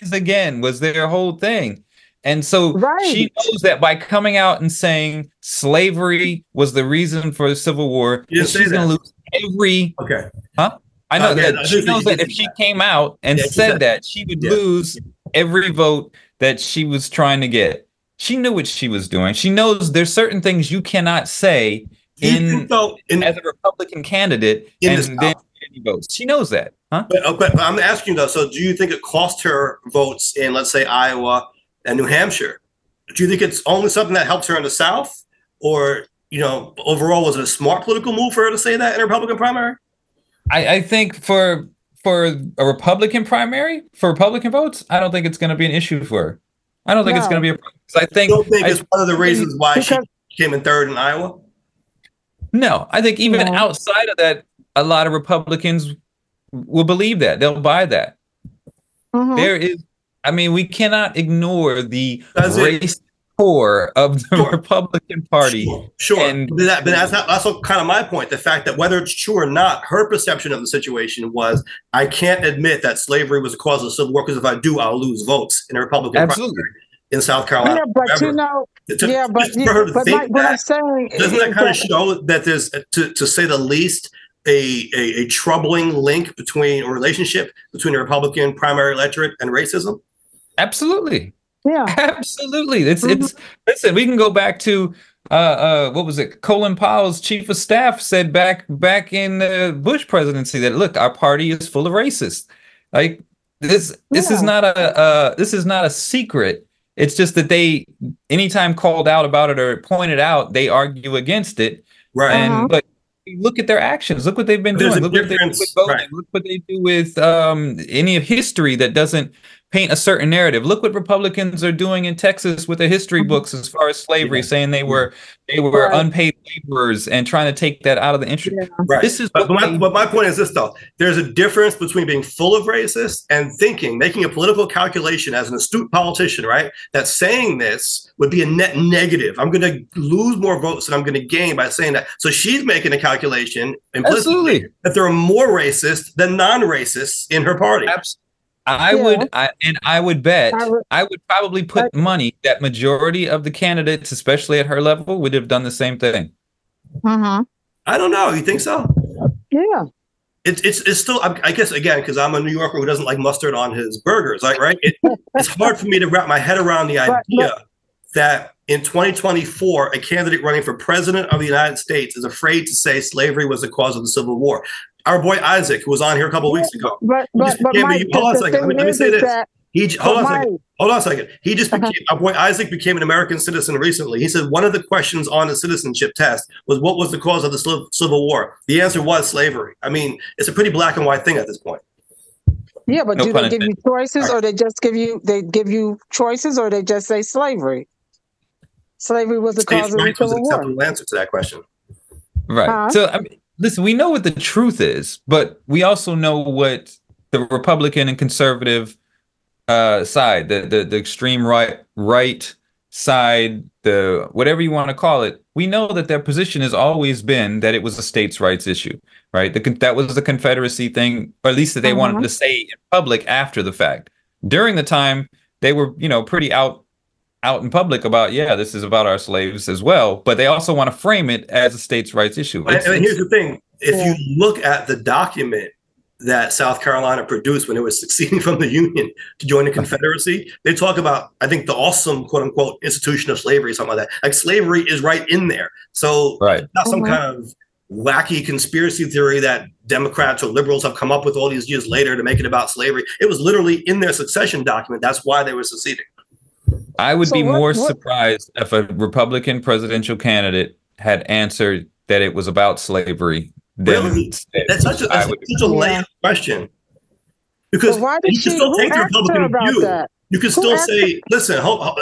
rise again was their whole thing. And so she knows that by coming out and saying slavery was the reason for the Civil War, You didn't that say she's going to lose every. Okay. Huh? I know Uh, that I she knows that if say she that. came out and Yeah, said said- that, she would Yeah. lose every vote that she was trying to get. She knew what she was doing. She knows there's certain things you cannot say in in, as a Republican candidate In the and then votes. She knows that, huh? but, uh, but, but I'm asking though, so do you think it cost her votes in, let's say, Iowa and New Hampshire? Do you think it's only something that helps her in the South? Or, you know, overall, was it a smart political move for her to say that in a Republican primary? I, I think for for a Republican primary for Republican votes, I don't think it's going to be an issue for her. I don't think it's going to be a. Because I I think don't think I- it's one of the reasons why she came in third in Iowa. No, I think even No. outside of that, a lot of Republicans will believe that. They'll buy that. Mhm. There is, I mean, we cannot ignore the Does it- race core of the Sure. Republican Party. Sure, sure. And- but, that, but that's not, that's also kind of my point. The fact that whether it's true or not, her perception of the situation was, I can't admit that slavery was a cause of the Civil War because if I do, I'll lose votes in a Republican Absolutely. primary in South Carolina. Yeah, but forever. you know, To- yeah, but, just for her to but think like what I'm saying doesn't that kind of show that there's, to, to say the least, a, a, a troubling link between or relationship between the Republican primary electorate and racism? Absolutely. Yeah, Absolutely. It's Mhm. it's listen, we can go back to uh uh what was it? Colin Powell's chief of staff said back back in the Bush presidency that look, our party is full of racists. Like this this is not a uh this is not a secret. It's just that they anytime called out about it or pointed out, they argue against it. Right. And Uh-huh. but look at their actions. Look what they've been There's doing. a Look what they do difference, with voting. right. Look what they do with um, any of history that doesn't paint a certain narrative. Look what Republicans are doing in Texas with the history Mhm. books as far as slavery, Yeah. saying they were they were Right. unpaid laborers and trying to take that out of the interest. yeah. Right. This is But, but, my, but my point is this, though. There's a difference between being full of racists and thinking, making a political calculation as an astute politician, right? That saying this would be a net negative. I'm going to lose more votes than I'm going to gain by saying that. So she's making a calculation implicitly Absolutely. that there are more racists than non racists in her party. Abs- I Yeah. would, I, and I would bet, I would- I would probably put money that majority of the candidates, especially at her level, would have done the same thing. Mhm. I don't know. You think so? yeah. It's it's it's still. I I guess again because I'm a New Yorker who doesn't like mustard on his burgers. Like right, it, it's hard for me to wrap my head around the But- idea that in 2024 a candidate running for president of the United States is afraid to say slavery was the cause of the Civil War. Our boy Isaac, who was on here a couple weeks ago, But but just but became a- hold on a second. Let me- let me say this. that he hold but on a second. Hold on a second. He just Uh-huh. became our boy Isaac became an American citizen recently. He said one of the questions on the citizenship test was what was the cause of the Civ- Civil War? The answer was slavery. I mean, it's a pretty black and white thing at this point. yeah, but No do they give you choices, or they just give you they give you choices, or they just say slavery? Slavery was the cause of the was an Civil War. acceptable answer to that question. Right. Huh? So, I mean, listen, we know what the truth is, but we also know what the Republican and conservative uh, side, the, the the extreme right right side, the whatever you want to call it, we know that their position has always been that it was a states' rights issue, right? The, that was the Confederacy thing, or at least that they wanted Mhm. to say in public after the fact. During the time, they were, you know, pretty out out in public about, yeah, this is about our slaves as well, but they also want to frame it as a states' rights issue. And, It's- and here's the thing: if Yeah. you look at the document that South Carolina produced when it was seceding from the Union to join the Confederacy, they talk about, I think, the awesome "quote unquote" institution of slavery, something like that. Like slavery is right in there. So Right. not some Mhm. kind of wacky conspiracy theory that Democrats or liberals have come up with all these years later to make it about slavery. It was literally in their succession document. That's why they were seceding. I would So be what- more what- surprised if a Republican presidential candidate had answered that it was about slavery than Really? That's such a, I that's would- such a Yeah. layered question. Because But why did you she? can still take the Republican view. that? You could Who still asked say, listen, hold, hold-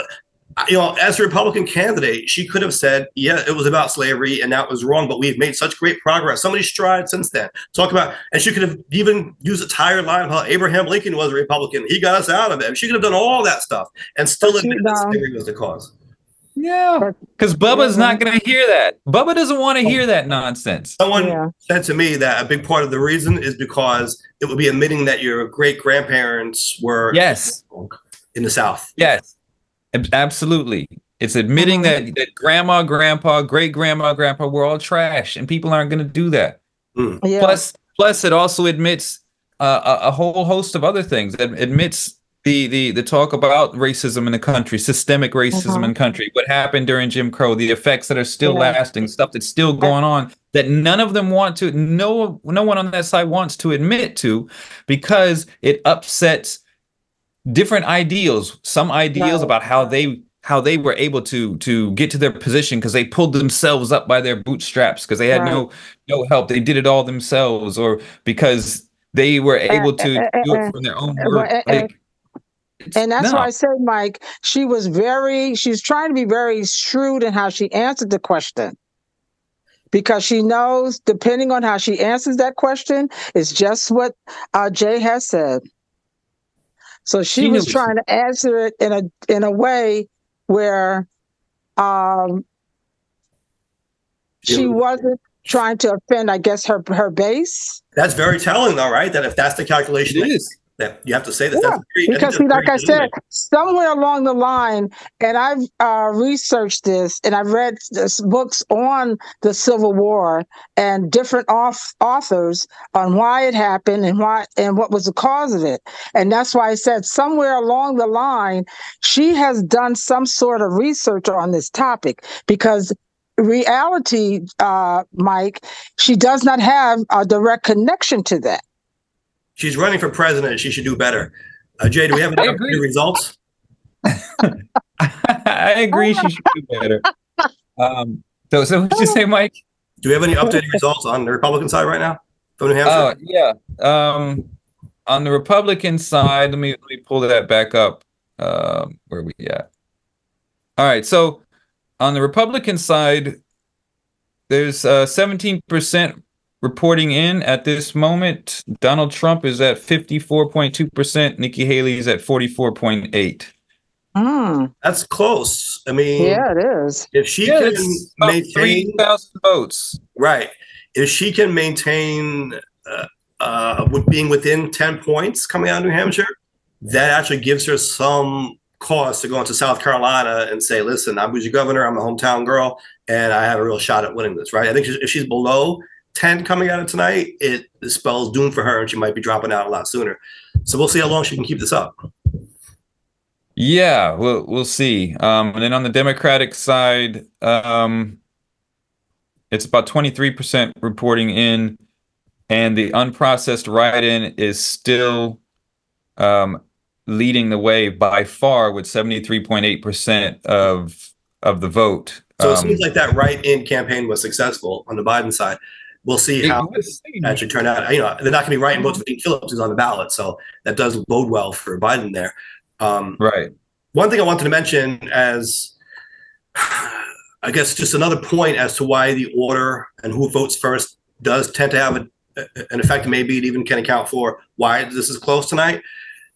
you know, as a Republican candidate, she could have said, yeah, it was about slavery and that was wrong, but we've made such great progress, so many strides since then. Talk about, and she could have even used a tired line of how Abraham Lincoln was a Republican. He got us out of it. She could have done all that stuff and still But she- admit that slavery was the cause. Yeah, because Bubba's not going to hear that. Bubba doesn't want to hear that nonsense. Someone Yeah. said to me that a big part of the reason is because it would be admitting that your great grandparents were Yes, in the South. yes, Ab- absolutely. It's admitting Mhm. that that grandma, grandpa, great grandma, grandpa were all trash, and people aren't going to do that. Yeah. Plus, plus, it also admits uh, a, a whole host of other things. It admits the the the talk about racism in the country, systemic racism Mhm. in the country, what happened during Jim Crow, the effects that are still Yeah. lasting, stuff that's still going on that none of them want to. No, no one on that side wants to admit to, because it upsets different ideals. Some ideals Right. about how they how they were able to to get to their position because they pulled themselves up by their bootstraps because they had Right. no no help. They did it all themselves, or because they were able to uh, do uh, it from their own work. uh, Like, And that's no. why I said, Mike, she was very, she's trying to be very shrewd in how she answered the question. Because she knows, depending on how she answers that question, it's just what uh, Jay has said. So she, She was trying to answer it in a in a way where um, She she was- wasn't trying to offend, I guess, her her base. That's very telling, though, right? That if that's the calculation, It that, is. That you have to say that. Yeah, that's very, because see, like I said, somewhere along the line, and I've uh, researched this, and I've read this books on the Civil War and different auth- authors on why it happened and why and what was the cause of it, and that's why I said somewhere along the line, she has done some sort of research on this topic because. Reality, uh, Mike, she does not have a direct connection to that. She's running for president. She should do better. Uh, Jay, do we have any results? I agree. She should do better. Um, so, so what did you say, Mike? Do we have any updated results on the Republican side right now from New Hampshire? Oh yeah. Um, on the Republican side, let me let me pull that back up. Um, where are we at? All right. So on the Republican side, there's uh, 17% reporting in at this moment. Donald Trump is at 54.2%. Nikki Haley is at 44.8. Mm, That's close. I mean, yeah, it is. if she Yeah, can it's maintain 3,000 votes. right, if she can maintain uh, uh, with being within ten points coming out of New Hampshire, that actually gives her some cause to go into South Carolina and say, "Listen, I'm your governor. I'm a hometown girl, and I have a real shot at winning this." Right? I think if she's below ten coming out of tonight, it spells doom for her, and she might be dropping out a lot sooner. So we'll see how long she can keep this up. Yeah, we'll we'll see. Um, and then on the Democratic side, um, it's about 23% reporting in, and the unprocessed write-in is still um, leading the way by far with 73.8% of of the vote. So it Um, seems like that write-in campaign was successful on the Biden side. We'll see how was- it actually turn out. You know, they're not going to be writing votes for Dean Phillips, who's on the ballot, so that does bode well for Biden there. Um, right. one thing I wanted to mention as, I guess, just another point as to why the order and who votes first does tend to have a, an effect. Maybe it even can account for why this is close tonight.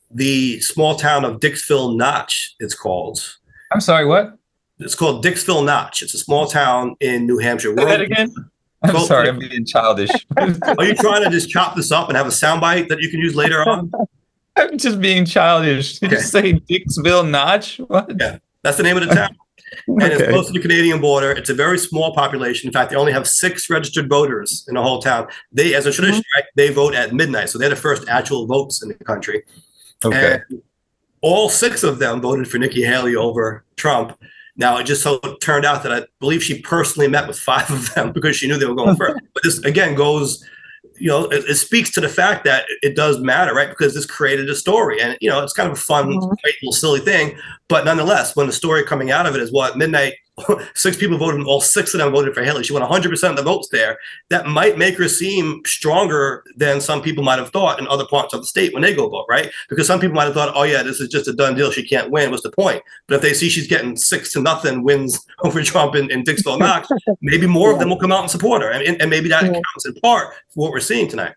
The small town of Dixville Notch, it's called. I'm sorry. What? It's called Dixville Notch. It's a small town in New Hampshire. Say that again. I'm Well, sorry. I'm being childish. Are you trying to just chop this up and have a soundbite that you can use later on? I'm just being childish. Okay. say Dixville Notch? What? Yeah. That's the name of the town. And it's close to the Canadian border. It's a very small population. In fact, they only have six registered voters in the whole town. They, as a tradition, mm-hmm. right, they vote at midnight. So they're the first actual votes in the country. Okay. And all six of them voted for Nikki Haley over Trump. Now, it just so turned out that I believe she personally met with five of them because she knew they were going first. But this, again, goes, you know, it, it speaks to the fact that it does matter, right? Because this created a story. And, you know, it's kind of a fun, Mhm. little silly thing. But nonetheless, when the story coming out of it is what midnight six people voted, and all six of them voted for Haley. She won 100 percent of the votes there. That might make her seem stronger than some people might have thought in other parts of the state when they go vote, right? Because some people might have thought, oh yeah, this is just a done deal. She can't win. What's the point? But if they see she's getting six to nothing wins over Trump in, in Dixville Notch, maybe more of them will come out and support her, and, and maybe that Yeah. accounts in part for what we're seeing tonight.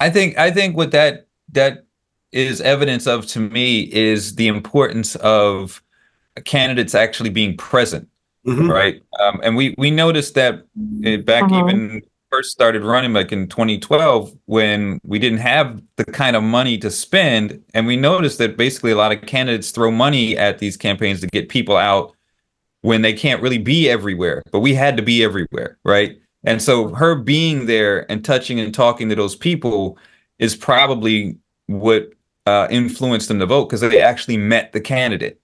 I think I think what that that is evidence of to me is the importance of candidates actually being present, Mhm. right? Um, and we we noticed that back Uh-huh. even first started running like in 2012 when we didn't have the kind of money to spend, and we noticed that basically a lot of candidates throw money at these campaigns to get people out when they can't really be everywhere. But we had to be everywhere, right? And so her being there and touching and talking to those people is probably what uh, influenced them to vote because they actually met the candidate.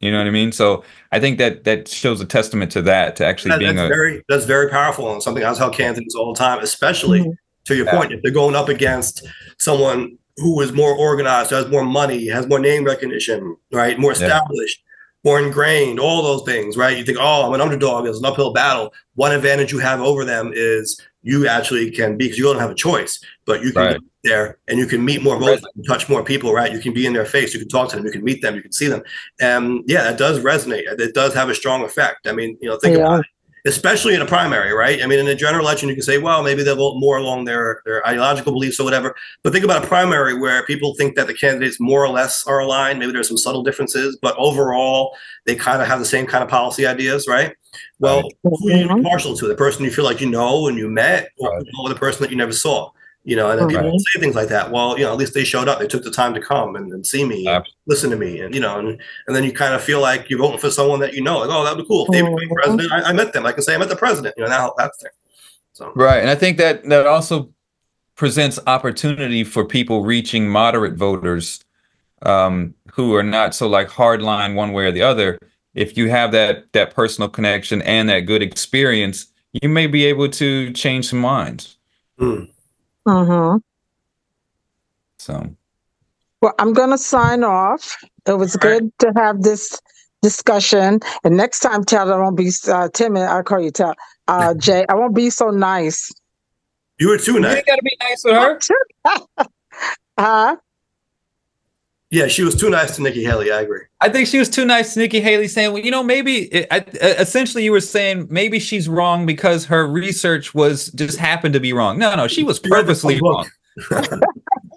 You know what I mean? So I think that that shows a testament to that, to actually That- being that's a very that's very powerful and something I tell candidates all the time, especially Mhm. to your Yeah. point, if they're going up against someone who is more organized, has more money, has more name recognition, right, more Yeah. established, more ingrained, all those things, right? You think, oh, I'm an underdog, it's an uphill battle. One advantage you have over them is you actually can be because you don't have a choice, but you can Right. get there and you can meet more voters, you can touch more people, right? You can be in their face, you can talk to them, you can meet them, you can see them. And yeah, that does resonate. It does have a strong effect. I mean, you know, think Yeah. about it especially in a primary, right? I mean, in a general election, you can say, well, maybe they'll vote more along their, their ideological beliefs or whatever. But think about a primary where people think that the candidates more or less are aligned. Maybe there's some subtle differences, but overall, they kind of have the same kind of policy ideas, right? Well, who are you Mhm. partial to? The person you feel like you know and you met, or, Right. or the person that you never saw? You know, and then people Right. say things like that. Well, you know, at least they showed up. They took the time to come and, and see me, and Absolutely. listen to me, and you know, and, and then you kind of feel like you're voting for someone that you know. Like, oh, that'd be cool. If they became Mhm. president, I, I met them. I can say I met the president. You know, now that's there. So Right. And I think that that also presents opportunity for people reaching moderate voters um, who are not so like hardline one way or the other. If you have that that personal connection and that good experience, you may be able to change some minds. mm. Mhm. So Well, I'm going to sign off. It was All right. good to have this discussion. And next time, Taylor, I won't be uh, timid. I'll call you Taylor. Uh, Jay, I won't be so nice. you were too nice. You gotta be nice with her. Huh? Yeah, she was too nice to Nikki Haley. I agree. I think she was too nice to Nikki Haley saying, well, you know, maybe it, I, uh, essentially you were saying maybe she's wrong because her research was just happened to be wrong. No, no, she was She read the purposely wrong.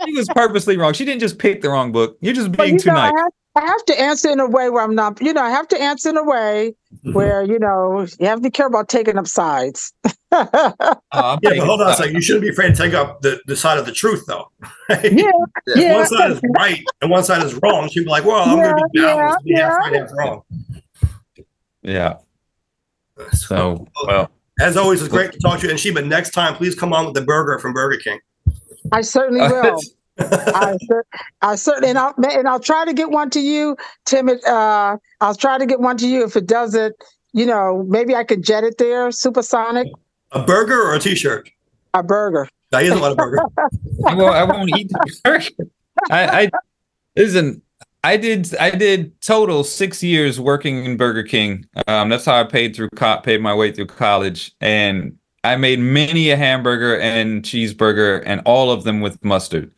She was purposely wrong. She didn't just pick the wrong book. You're just being you too know, nice. I have, I have to answer in a way where I'm not, you know, I have to answer in a way mm-hmm. where, you know, you have to be careful about taking up sides. Oh, I'm Yeah, but hold on a sides. second. You shouldn't be afraid to take up the, the side of the truth, though. Right? yeah, yeah. one side is right and one side is wrong. She'd be like, "Well, I'm going to be Yeah, balanced, be half yeah, right, half wrong." Yeah. So, well, as always, it's great to talk to you. And Sheba, next time, please come on with the burger from Burger King. I certainly will. I, I certainly, and I'll, and I'll try to get one to you, Tim. Uh, I'll try to get one to you. If it doesn't, you know, maybe I could jet it there, supersonic, a burger or a T-shirt? a burger. I he doesn't want a burger. I won't, I won't eat the burger. I, I listen. I did. I did total six years working in Burger King. Um, that's how I paid through co- paid my way through college, and I made many a hamburger and cheeseburger, and all of them with mustard.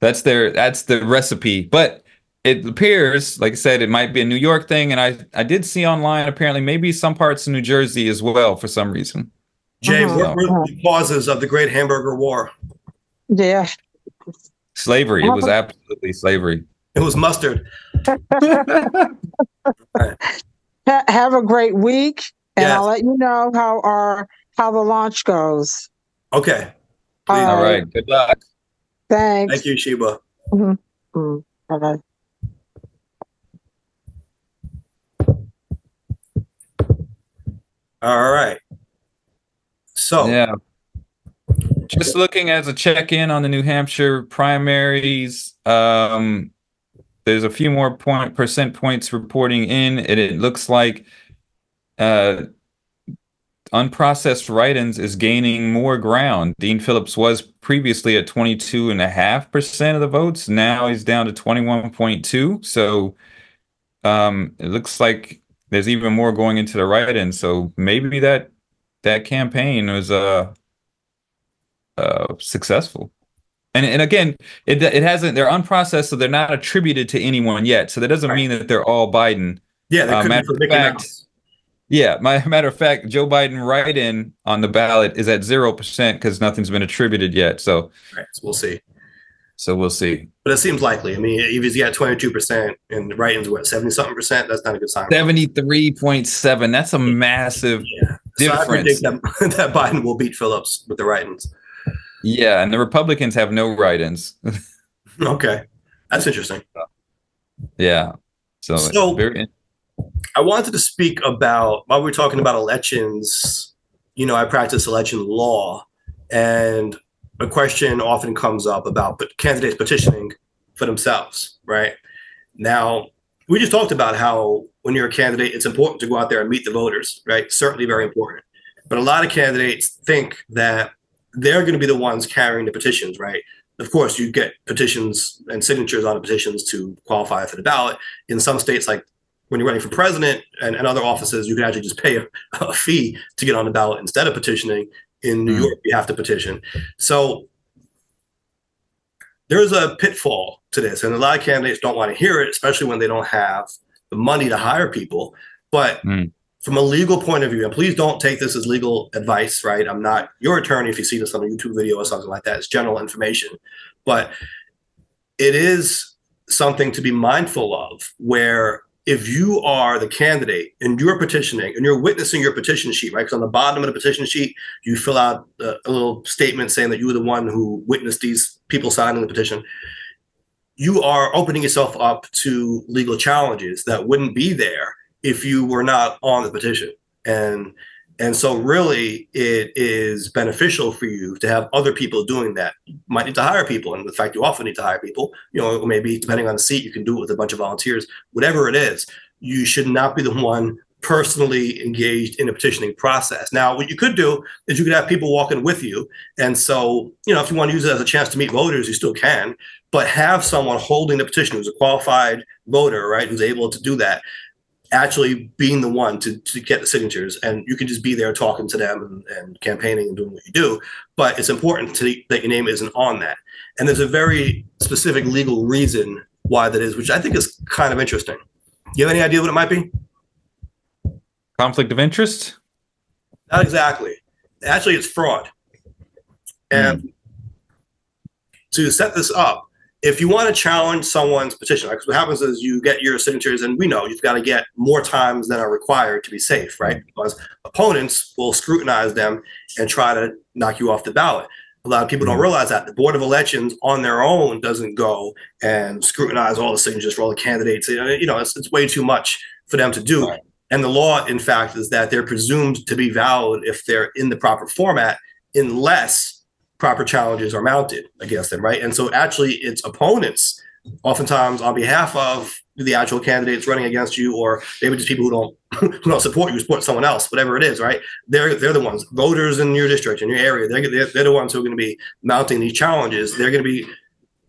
That's their. That's the recipe. But it appears, like I said, it might be a New York thing, and I I did see online apparently maybe some parts of New Jersey as well for some reason. Jay, Uh-huh. what were the causes of the Great Hamburger War? Yeah. Slavery. It was absolutely slavery. It was mustard. Ha- have a great week, and Yes. I'll let you know how our how the launch goes. Okay. Please. All right. Good luck. Thanks. Thank you, Sheba. Mm, bye-bye. All right. So, Yeah. Just looking as a check-in on the New Hampshire primaries, um, there's a few more point percent points reporting in, and it looks like uh, unprocessed write-ins is gaining more ground. Dean Phillips was previously at 22.5% of the votes. Now he's down to 21.2. So um, it looks like there's even more going into the write-in. So maybe that that campaign was uh uh successful. And and again, it it hasn't they're unprocessed, so they're not attributed to anyone yet. So that doesn't mean that they're all Biden. Yeah, that Uh, could be matter for of fact-. Yeah, my matter of fact, Joe Biden write-in on the ballot is at zero percent because nothing's been attributed yet. So Right, so we'll see. so we'll see. But it seems likely. I mean, if he's got 22% and the write-ins what 70 something percent, that's not a good sign. Seventy-three point seven. That's a massive Yeah. So I difference. predict that, that Biden will beat Phillips with the write-ins. Yeah, and the Republicans have no write-ins. Okay. That's interesting. yeah. So, So- very I wanted to speak about while we're talking about elections, you know, I practice election law and a question often comes up about candidates petitioning for themselves, right? Now, we just talked about how when you're a candidate, it's important to go out there and meet the voters, right? Certainly very important. But a lot of candidates think that they're going to be the ones carrying the petitions, right? Of course, you get petitions and signatures on the petitions to qualify for the ballot. In some states, like when you're running for president and, and other offices, you can actually just pay a, a fee to get on the ballot instead of petitioning. In New Mm. York, you have to petition. So there's a pitfall to this, and a lot of candidates don't want to hear it, especially when they don't have the money to hire people. But Mm. from a legal point of view, and please don't take this as legal advice, right? I'm not your attorney if you see this on a YouTube video or something like that. It's general information. But it is something to be mindful of where if you are the candidate and you're petitioning and you're witnessing your petition sheet, right? Because on the bottom of the petition sheet, you fill out a, a little statement saying that you were the one who witnessed these people signing the petition. You are opening yourself up to legal challenges that wouldn't be there if you were not on the petition. And and so really it is beneficial for you to have other people doing that. You might need to hire people. And the fact you often need to hire people, you know, maybe depending on the seat, you can do it with a bunch of volunteers, whatever it is, you should not be the one personally engaged in a petitioning process. Now, what you could do is you could have people walking with you. And so, you know, if you want to use it as a chance to meet voters, you still can, but have someone holding the petition who's a qualified voter, right, who's able to do that actually being the one to, to get the signatures and you can just be there talking to them and, and campaigning and doing what you do. But it's important to, that your name isn't on that. And there's a very specific legal reason why that is which i think is kind of interesting. Do you have any idea what it might be? Conflict of interest. not exactly. Actually it's fraud. And hmm. to set this up if you want to challenge someone's petition, because what happens is you get your signatures, and we know you've got to get more times than are required to be safe, right? Mm-hmm. Because opponents will scrutinize them and try to knock you off the ballot. A lot of people don't mm-hmm. realize that the Board of Elections on their own doesn't go and scrutinize all the signatures for all the candidates. You know, it's, it's way too much for them to do. Right. And the law, in fact, is that they're presumed to be valid if they're in the proper format, unless proper challenges are mounted against them, right? And so actually it's opponents, oftentimes on behalf of the actual candidates running against you, or maybe just people who don't who don't support you, support someone else, whatever it is, right? They're they're the ones, voters in your district, in your area, they're they're, they're the ones who are going to be mounting these challenges. They're going to be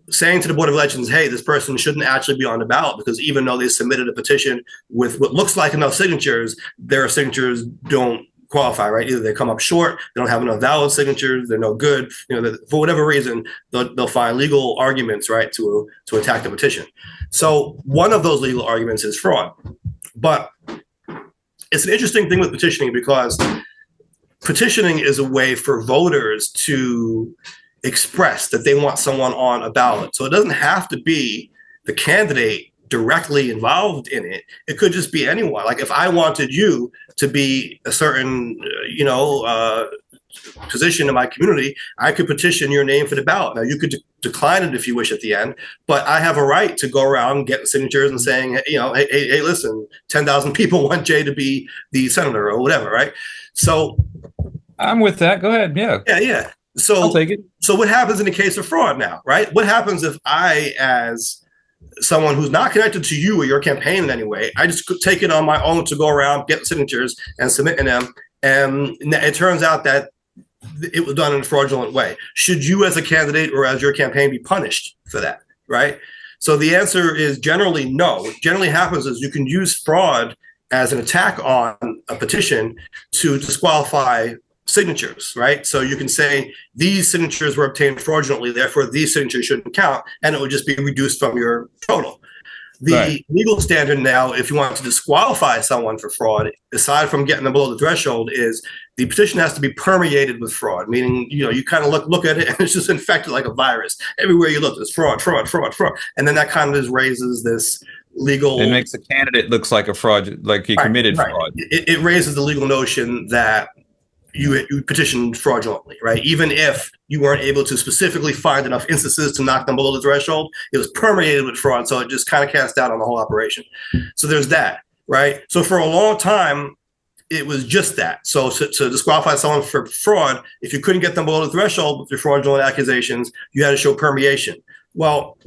saying to the Board of Elections, hey, this person shouldn't actually be on the ballot because even though they submitted a petition with what looks like enough signatures, their signatures don't qualify, right? Either they come up short, they don't have enough valid signatures, they're no good. You know, for whatever reason, they'll, they'll find legal arguments, right, to to attack the petition. So one of those legal arguments is fraud, but it's an interesting thing with petitioning because petitioning is a way for voters to express that they want someone on a ballot. So it doesn't have to be the candidate directly involved in it. It could just be anyone. Like if I wanted you to be a certain, uh, you know, uh, position in my community, I could petition your name for the ballot. Now you could de- decline it if you wish at the end, but I have a right to go around getting signatures and saying, you know, hey, hey, hey listen, ten thousand people want Jay to be the senator or whatever, right? So I'm with that. Go ahead. Yeah, yeah, yeah. So I'll take it. so what happens in the case of fraud now, right? What happens if I, as someone who's not connected to you or your campaign in any way, I just take it on my own to go around, get signatures, and submitting them, and it turns out that it was done in a fraudulent way. Should you, as a candidate or as your campaign, be punished for that, right? So the answer is generally no. What generally happens is you can use fraud as an attack on a petition to disqualify signatures, right? So you can say these signatures were obtained fraudulently, therefore these signatures shouldn't count, and it would just be reduced from your total. The Right. legal standard now, if you want to disqualify someone for fraud, aside from getting them below the threshold, is the petition has to be permeated with fraud, meaning you know you kind of look look at it and it's just infected like a virus. Everywhere you look, there's fraud, fraud, fraud, fraud, and then that kind of just raises this legal. It makes the candidate looks like a fraud, like he Right, committed right. fraud. It, it raises the legal notion that you, you petitioned fraudulently, right? Even if you weren't able to specifically find enough instances to knock them below the threshold, it was permeated with fraud, so it just kind of cast doubt on the whole operation. So there's that, right? So for a long time, it was just that. So to, to disqualify someone for fraud, if you couldn't get them below the threshold with your fraudulent accusations, you had to show permeation. Well,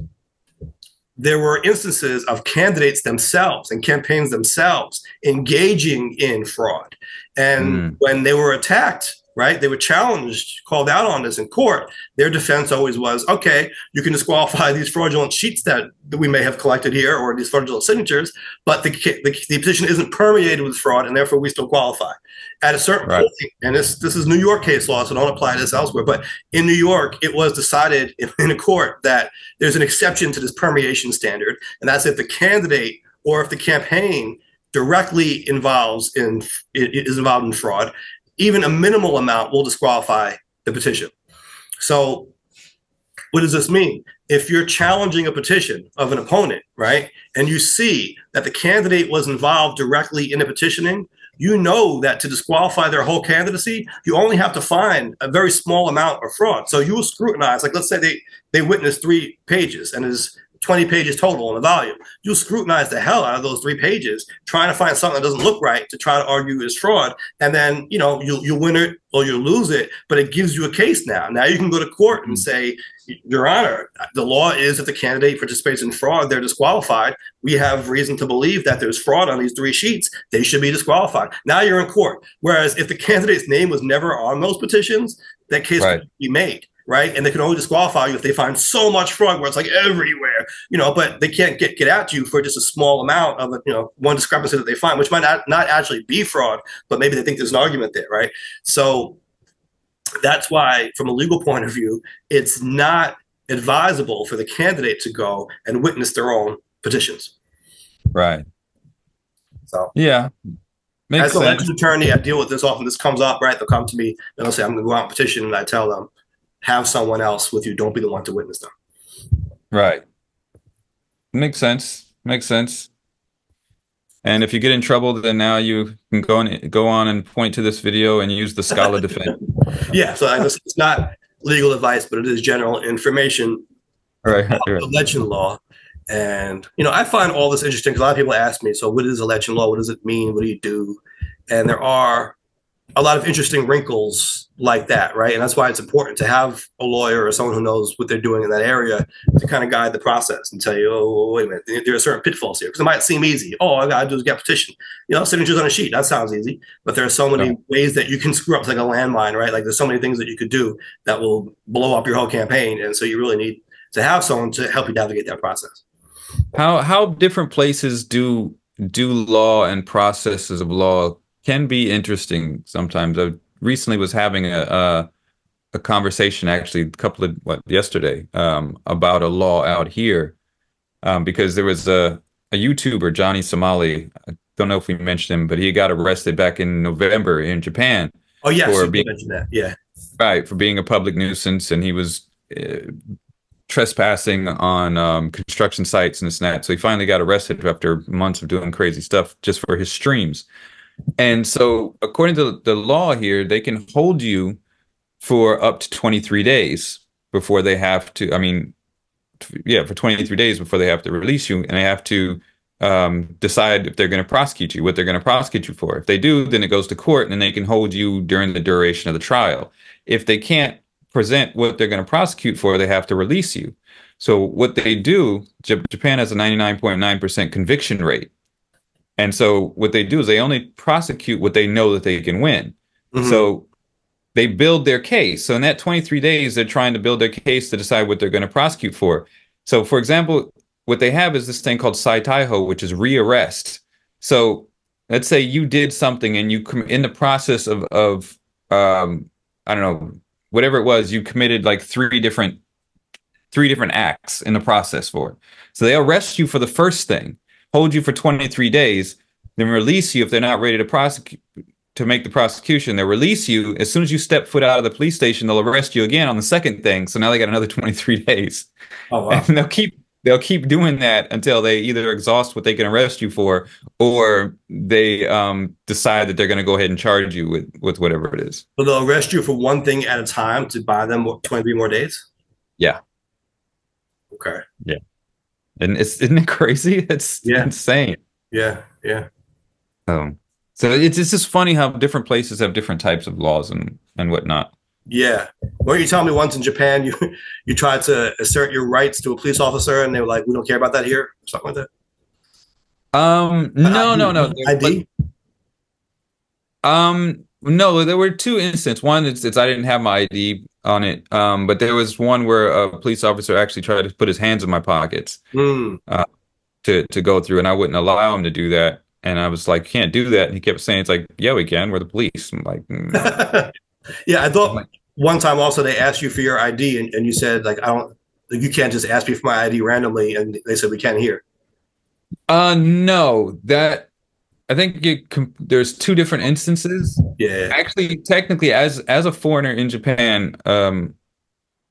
there were instances of candidates themselves and campaigns themselves engaging in fraud. And Mm. when they were attacked, right, they were challenged, called out on this in court. Their defense always was okay, you can disqualify these fraudulent sheets that, that we may have collected here or these fraudulent signatures, but the, the, the petition isn't permeated with fraud and therefore we still qualify. At a certain Right. point, and this, this is New York case law, so don't apply this elsewhere, but in New York, it was decided in, in a court that there's an exception to this permeation standard, and that's if the candidate or if the campaign directly involves in is involved in fraud, even a minimal amount will disqualify the petition. So, what does this mean? If you're challenging a petition of an opponent, right, and you see that the candidate was involved directly in the petitioning, you know that to disqualify their whole candidacy, you only have to find a very small amount of fraud. So you will scrutinize, like let's say they they witnessed three pages and there's 20 pages total in the volume. You'll scrutinize the hell out of those three pages, trying to find something that doesn't look right to try to argue is fraud. And then, you know, you'll, you'll win it or you'll lose it, but it gives you a case now. Now you can go to court and mm-hmm. say, Your Honor, the law is if the candidate participates in fraud, they're disqualified. We have reason to believe that there's fraud on these three sheets. They should be disqualified. Now you're in court. Whereas if the candidate's name was never on those petitions, that case Right. could be made right? And they can only disqualify you if they find so much fraud where it's like everywhere, you know. But they can't get get at you for just a small amount of you know one discrepancy that they find, which might not not actually be fraud, but maybe they think there's an argument there, right? So that's why, from a legal point of view, it's not advisable for the candidate to go and witness their own petitions. Right. So Yeah. Makes as a sense. election attorney, I deal with this often. This comes up, right? They'll come to me and they'll say, "I'm going to go out and petition," and I tell them, "Have someone else with you. Don't be the one to witness them." Right. Makes sense. Makes sense. And if you get in trouble, then now you can go on go on and point to this video and use the Scala defense. Yeah, so I guess it's not legal advice, but it is general information Right. right. election law. And you know, I find all this interesting because a lot of people ask me, "So, what is election law? What does it mean? What do you do?" And there are a lot of interesting wrinkles like that, right? And that's why it's important to have a lawyer or someone who knows what they're doing in that area to kind of guide the process and tell you, "Oh, wait a minute, there- are certain pitfalls here." Because it might seem easy. Oh, all I gotta do is get a petition. You know, signatures on a sheet. That sounds easy, but there are so many Yeah. ways that you can screw up. It's like a landmine, right? Like there's so many things that you could do that will blow up your whole campaign, and so you really need to have someone to help you navigate that process. How how different places do do law and processes of law can be interesting sometimes. I recently was having a a, a conversation actually a couple of what yesterday um, about a law out here um, because there was a a YouTuber Johnny Somali. I don't know if we mentioned him, but he got arrested back in November in Japan. Oh yes, Or you being- mentioned that. Yeah, Right, for being a public nuisance, and he was uh, trespassing on um, construction sites and this and that. So he finally got arrested after months of doing crazy stuff just for his streams. And so, according to the law here, they can hold you for up to 23 days before they have to. I mean, yeah, for 23 days before they have to release you, and they have to um, decide if they're going to prosecute you, what they're going to prosecute you for. If they do, then it goes to court, and then they can hold you during the duration of the trial. If they can't present what they're going to prosecute for, they have to release you. So what they do, Japan has a 99.9% conviction rate. And so what they do is they only prosecute what they know that they can win. Mhm. So they build their case. So in that 23 days, they're trying to build their case to decide what they're going to prosecute for. So, for example, what they have is this thing called sai taiho, which is rearrest. So let's say you did something and you com- in the process of of um I don't know whatever it was you committed like three different three different acts in the process for it. So they arrest you for the first thing, hold you for 23 days, then release you if they're not ready to prosecute to make the prosecution. They'll release you as soon as you step foot out of the police station. They'll arrest you again on the second thing. So now they got another 23 days, Oh wow. and they'll keep they'll keep doing that until they either exhaust what they can arrest you for, or they um, decide that they're going to go ahead and charge you with with whatever it is. So they'll arrest you for one thing at a time to buy them 23 more days? Yeah. Okay. And it's isn't it crazy? It's Yeah. insane. Yeah. Yeah. Um, so it's it's just funny how different places have different types of laws and and whatnot. Yeah. Weren't you telling me once in Japan you you tried to assert your rights to a police officer and they were like, we don't care about that here? Something like that? Um, no, no, no. ID? Um, no, there were two instances. One, it's, it's I didn't have my ID on it. Um, but there was one where a police officer actually tried to put his hands in my pockets Hmm. to to go through, and I wouldn't allow him to do that. And I was like, "Can't do that." And he kept saying, "It's like, yeah, we can. We're the police." I'm like, mm. yeah, I thought one time also they asked you for your ID and, and you said like I don't like, you can't just ask me for my ID randomly and they said we can't hear. "Uh, no, that." I think it, com- there's two different instances. Yeah. Actually, technically, as as a foreigner in Japan, um,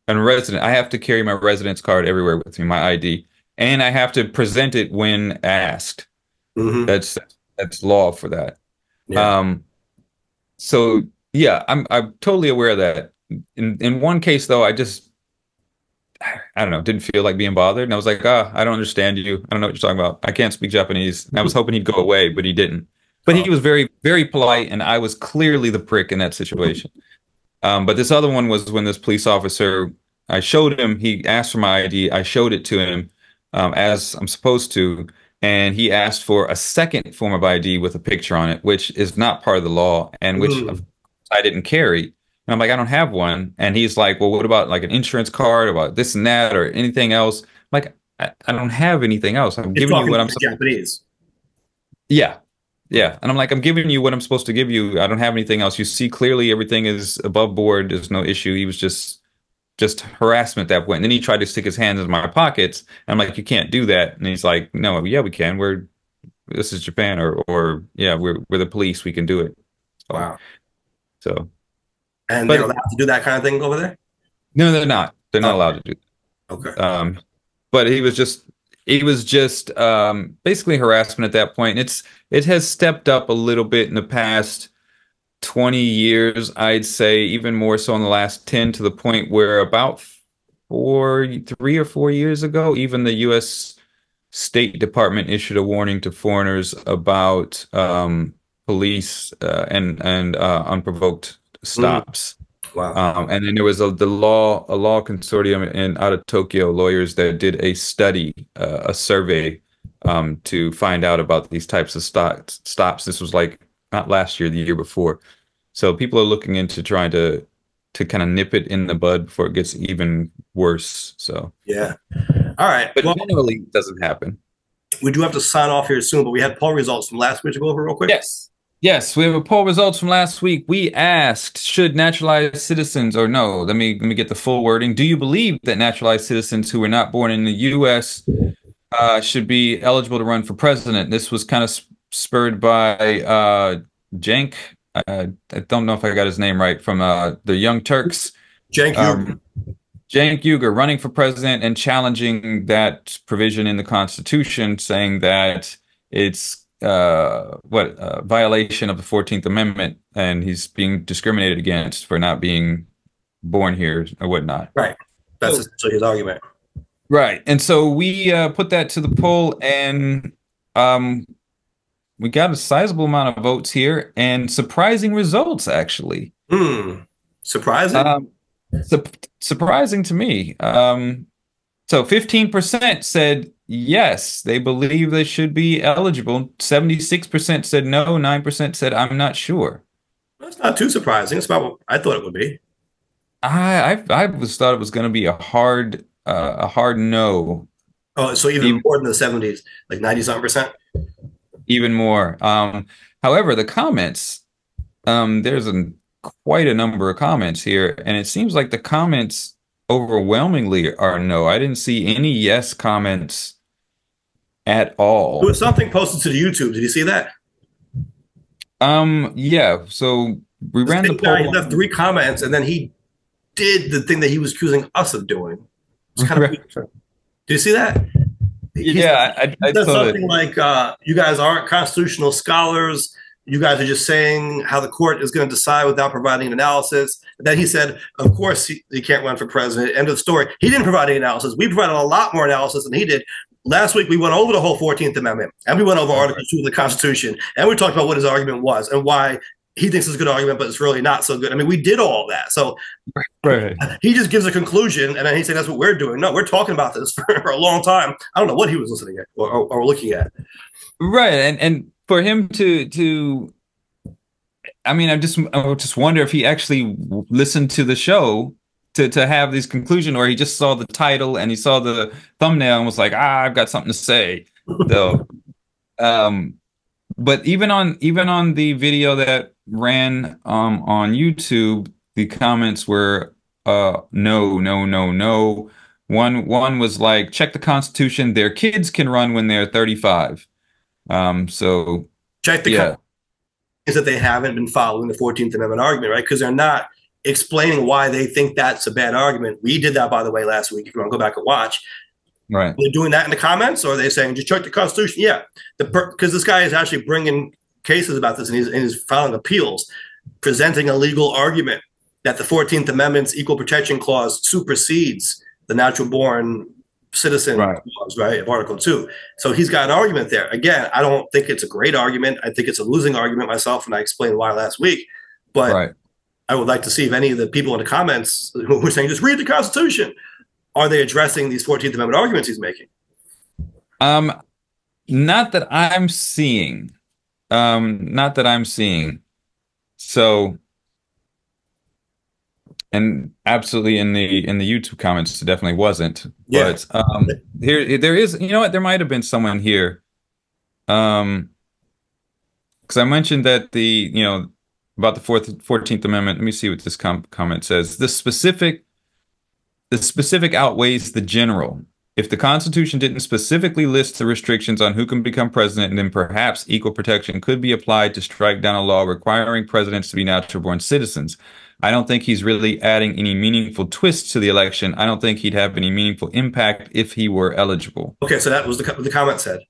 and resident, I have to carry my residence card everywhere with me, my ID, and I have to present it when asked. hmm That's that's law for that. Yeah. Um, so yeah, I'm I'm totally aware of that. In in one case though, I just I don't know, didn't feel like being bothered, and I was like, ah, I don't understand you. I don't know what you're talking about. I can't speak Japanese. And I was hoping he'd go away, but he didn't. But he was very very polite, and I was clearly the prick in that situation. Um, but this other one was when this police officer, I showed him, he asked for my ID, I showed it to him um, as I'm supposed to, and he asked for a second form of ID with a picture on it, which is not part of the law and which Mm. I didn't carry. And I'm like, I don't have one. And he's like, Well, what about like an insurance card, about this and that, or anything else? I'm like, I, I don't have anything else. I'm You're giving you what I'm to supposed Japanese. yeah. Yeah. And I'm like, I'm giving you what I'm supposed to give you. I don't have anything else. You see clearly everything is above board. There's no issue. He was just just harassment at that point. And then he tried to stick his hands in my pockets. I'm like, you can't do that. And he's like, No, yeah, we can. We're this is Japan or or yeah, we're we're the police. We can do it. Wow. So And But- they're allowed to do that kind of thing over there? no, they're not. They're not Oh. allowed to do that. Okay. um but he was just he was just um basically harassment at that point it's it has stepped up a little bit in the past 20 years i'd say even more so in the last 10 to the point where about four three or four years ago even the us state department issued a warning to foreigners about um police uh, and and uh, unprovoked stops Wow. um, and then there was a the law a law consortium in out of Tokyo lawyers that did a study uh, a survey um, to find out about these types of stops stops this was like not last year the year before so people are looking into trying to to kind of nip it in the bud before it gets even worse so yeah. All right. but well, generally it doesn't happen we do have to sign off here soon, but we had poll results from last week to go over real quick. Yes. Yes, we have a poll results from last week. We asked, should naturalized citizens or no, let me let me get the full wording. Do you believe that naturalized citizens who were not born in the US uh, should be eligible to run for president? This was kind of spurred by uh Jank. Uh, I don't know if I got his name right from uh the Young Turks. Jank, Um, Cenk Uygur running for president and challenging that provision in the Constitution, saying that it's uh, what uh, violation of the Fourteenth Amendment, and he's being discriminated against for not being born here or whatnot. Right. That's essentially his argument. Right, and so we uh, put that to the poll, and um, we got a sizable amount of votes here, and surprising results actually. Hmm. Surprising. Um, su- surprising to me. Um, so 15% said yes, they believe they should be eligible. 76% said no, 9% said I'm not sure. That's not too surprising. It's about what I thought it would be. I I, I was thought it was going to be a hard uh, a hard no. Oh, so even Even- more than the seventies, like ninety something percent. even more. Um, however, the comments, um, there's a quite a number of comments here, and it seems like the comments overwhelmingly are no. I didn't see any yes comments at all. There was something posted to the YouTube. Did you see that? Um, yeah. So we ran the Guy, he poll. left three comments, and then he did the thing that he was accusing us of doing. It's kind of. Right. Do you see that? He Yeah, I, I, saw something that. like, uh, "You guys aren't constitutional scholars. You guys are just saying how the court is going to decide without providing an analysis." And then he said, "Of course, he, he can't run for president." End of story. He didn't provide any analysis. We provided a lot more analysis than he did. Last week, we went over the whole Fourteenth Amendment, and we went over Article Two of the Constitution, and we talked about what his argument was and why he thinks it's a good argument, but it's really not so good. I mean, we did all that. So Right. he just gives a conclusion, and then he said, "That's what we're doing." No, we're talking about this for, a long time. I don't know what he was listening at or, or, or looking at. Right, and and for him to to, I mean, I just I just wonder if he actually listened to the show to to have this conclusion, or he just saw the title and he saw the thumbnail and was like, ah, I've got something to say. So, um, but even on even on the video that ran um on YouTube, the comments were uh no, no, no, no. One one was like, check the Constitution. Their kids can run when they're 35. Um, so Check the yeah, is that they haven't been following the Fourteenth Amendment argument, right? Because they're not explaining why they think that's a bad argument. We did that, by the way, last week. If you want to go back and watch, right. they're doing that in the comments, or are they saying just check the Constitution? Yeah, the because this guy is actually bringing cases about this, and he's, and he's filing appeals, presenting a legal argument that the Fourteenth Amendment's Equal Protection Clause supersedes the natural born citizen Right. clause, right, of Article Two. So he's got an argument there. Again, I don't think it's a great argument. I think it's a losing argument myself, and I explained why last week. But Right. I would like to see if any of the people in the comments who were saying just read the Constitution, are they addressing these Fourteenth Amendment arguments he's making? Um, not that I'm seeing. Um, not that I'm seeing. So, and absolutely in the in the YouTube comments, it definitely wasn't. Yeah. But um, here there is. You know what? There might have been someone here. Um, because I mentioned that the you know about the fourth Fourteenth Amendment. Let me see what this com- comment says. The specific, the specific outweighs the general. If the Constitution didn't specifically list the restrictions on who can become president, then perhaps equal protection could be applied to strike down a law requiring presidents to be natural born citizens. I don't think he's really adding any meaningful twist to the election. I don't think he'd have any meaningful impact if he were eligible. Okay, so that was the, the comment said.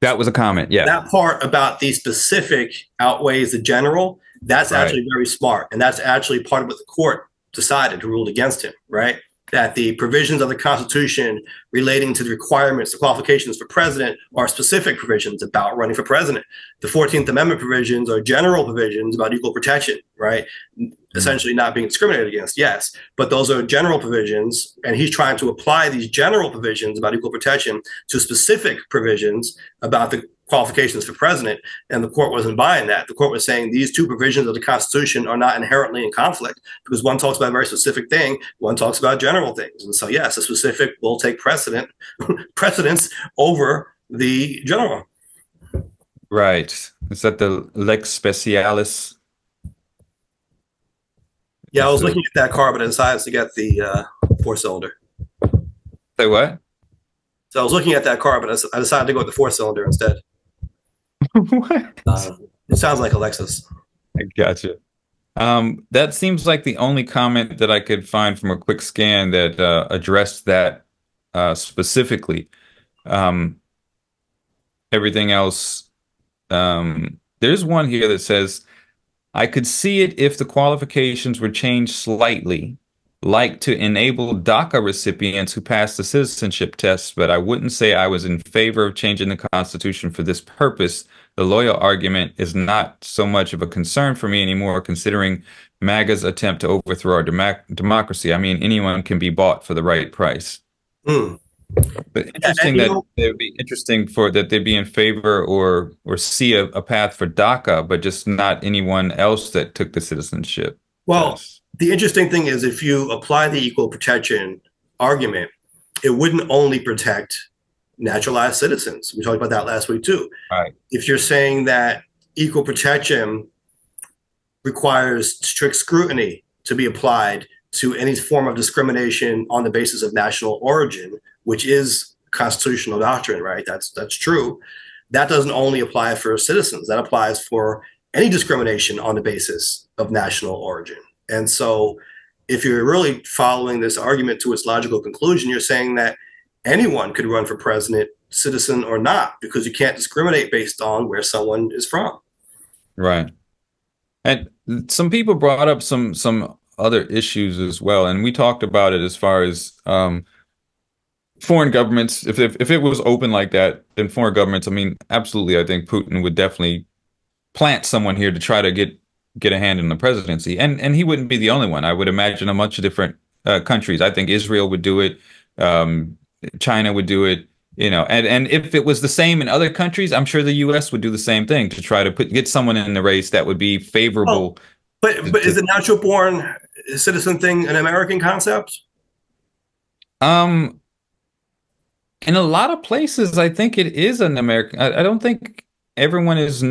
That was a comment. Yeah. That part about the specific outweighs the general, that's Right. actually very smart. And that's actually part of what the court decided, ruled against him, right? That the provisions of the Constitution relating to the requirements, the qualifications for president are specific provisions about running for president. The 14th Amendment provisions are general provisions about equal protection, right? Mm-hmm. Essentially not being discriminated against, yes. But those are general provisions. And he's trying to apply these general provisions about equal protection to specific provisions about the qualifications for president. And the court wasn't buying that. The court was saying these two provisions of the Constitution are not inherently in conflict because one talks about a very specific thing, one talks about general things. And so, yes, the specific will take precedent precedence over the general. Right. Is that the lex specialis? Yeah, I was looking at that car, but I decided to get the uh, four cylinder. Say what? So I was looking at that car, but I decided to go with the four cylinder instead. what? Uh, it sounds like Alexis. I gotcha. Um, that seems like the only comment that I could find from a quick scan that uh, addressed that uh, specifically. Um, everything else, um, there's one here that says, I could see it if the qualifications were changed slightly, like to enable DACA recipients who pass the citizenship test, but I wouldn't say I was in favor of changing the Constitution for this purpose. The loyal argument is not so much of a concern for me anymore, considering MAGA's attempt to overthrow our democ- democracy. I mean, anyone can be bought for the right price. Hmm. But interesting you that know- it would be interesting for that they'd be in favor or or see a, a path for DACA, but just not anyone else that took the citizenship. Well, test. The interesting thing is if you apply the equal protection argument, it wouldn't only protect naturalized citizens. We talked about that last week too. Right. If you're saying that equal protection requires strict scrutiny to be applied to any form of discrimination on the basis of national origin, which is constitutional doctrine, right? That's that's true. That doesn't only apply for citizens. That applies for any discrimination on the basis of national origin. And so if you're really following this argument to its logical conclusion, you're saying that anyone could run for president, citizen or not, because you can't discriminate based on where someone is from. Right. And some people brought up some some other issues as well, and we talked about it as far as um, foreign governments. If, if if it was open like that, then foreign governments. I mean, absolutely, I think Putin would definitely plant someone here to try to get get a hand in the presidency, and and he wouldn't be the only one. I would imagine a bunch of different uh, countries. I think Israel would do it. Um, China would do it. You know, and and if it was the same in other countries, I'm sure the U.S. would do the same thing to try to put get someone in the race that would be favorable. Oh, but but is the natural born citizen thing an American concept? Um, in a lot of places, I think it is an American. I, I don't think everyone is.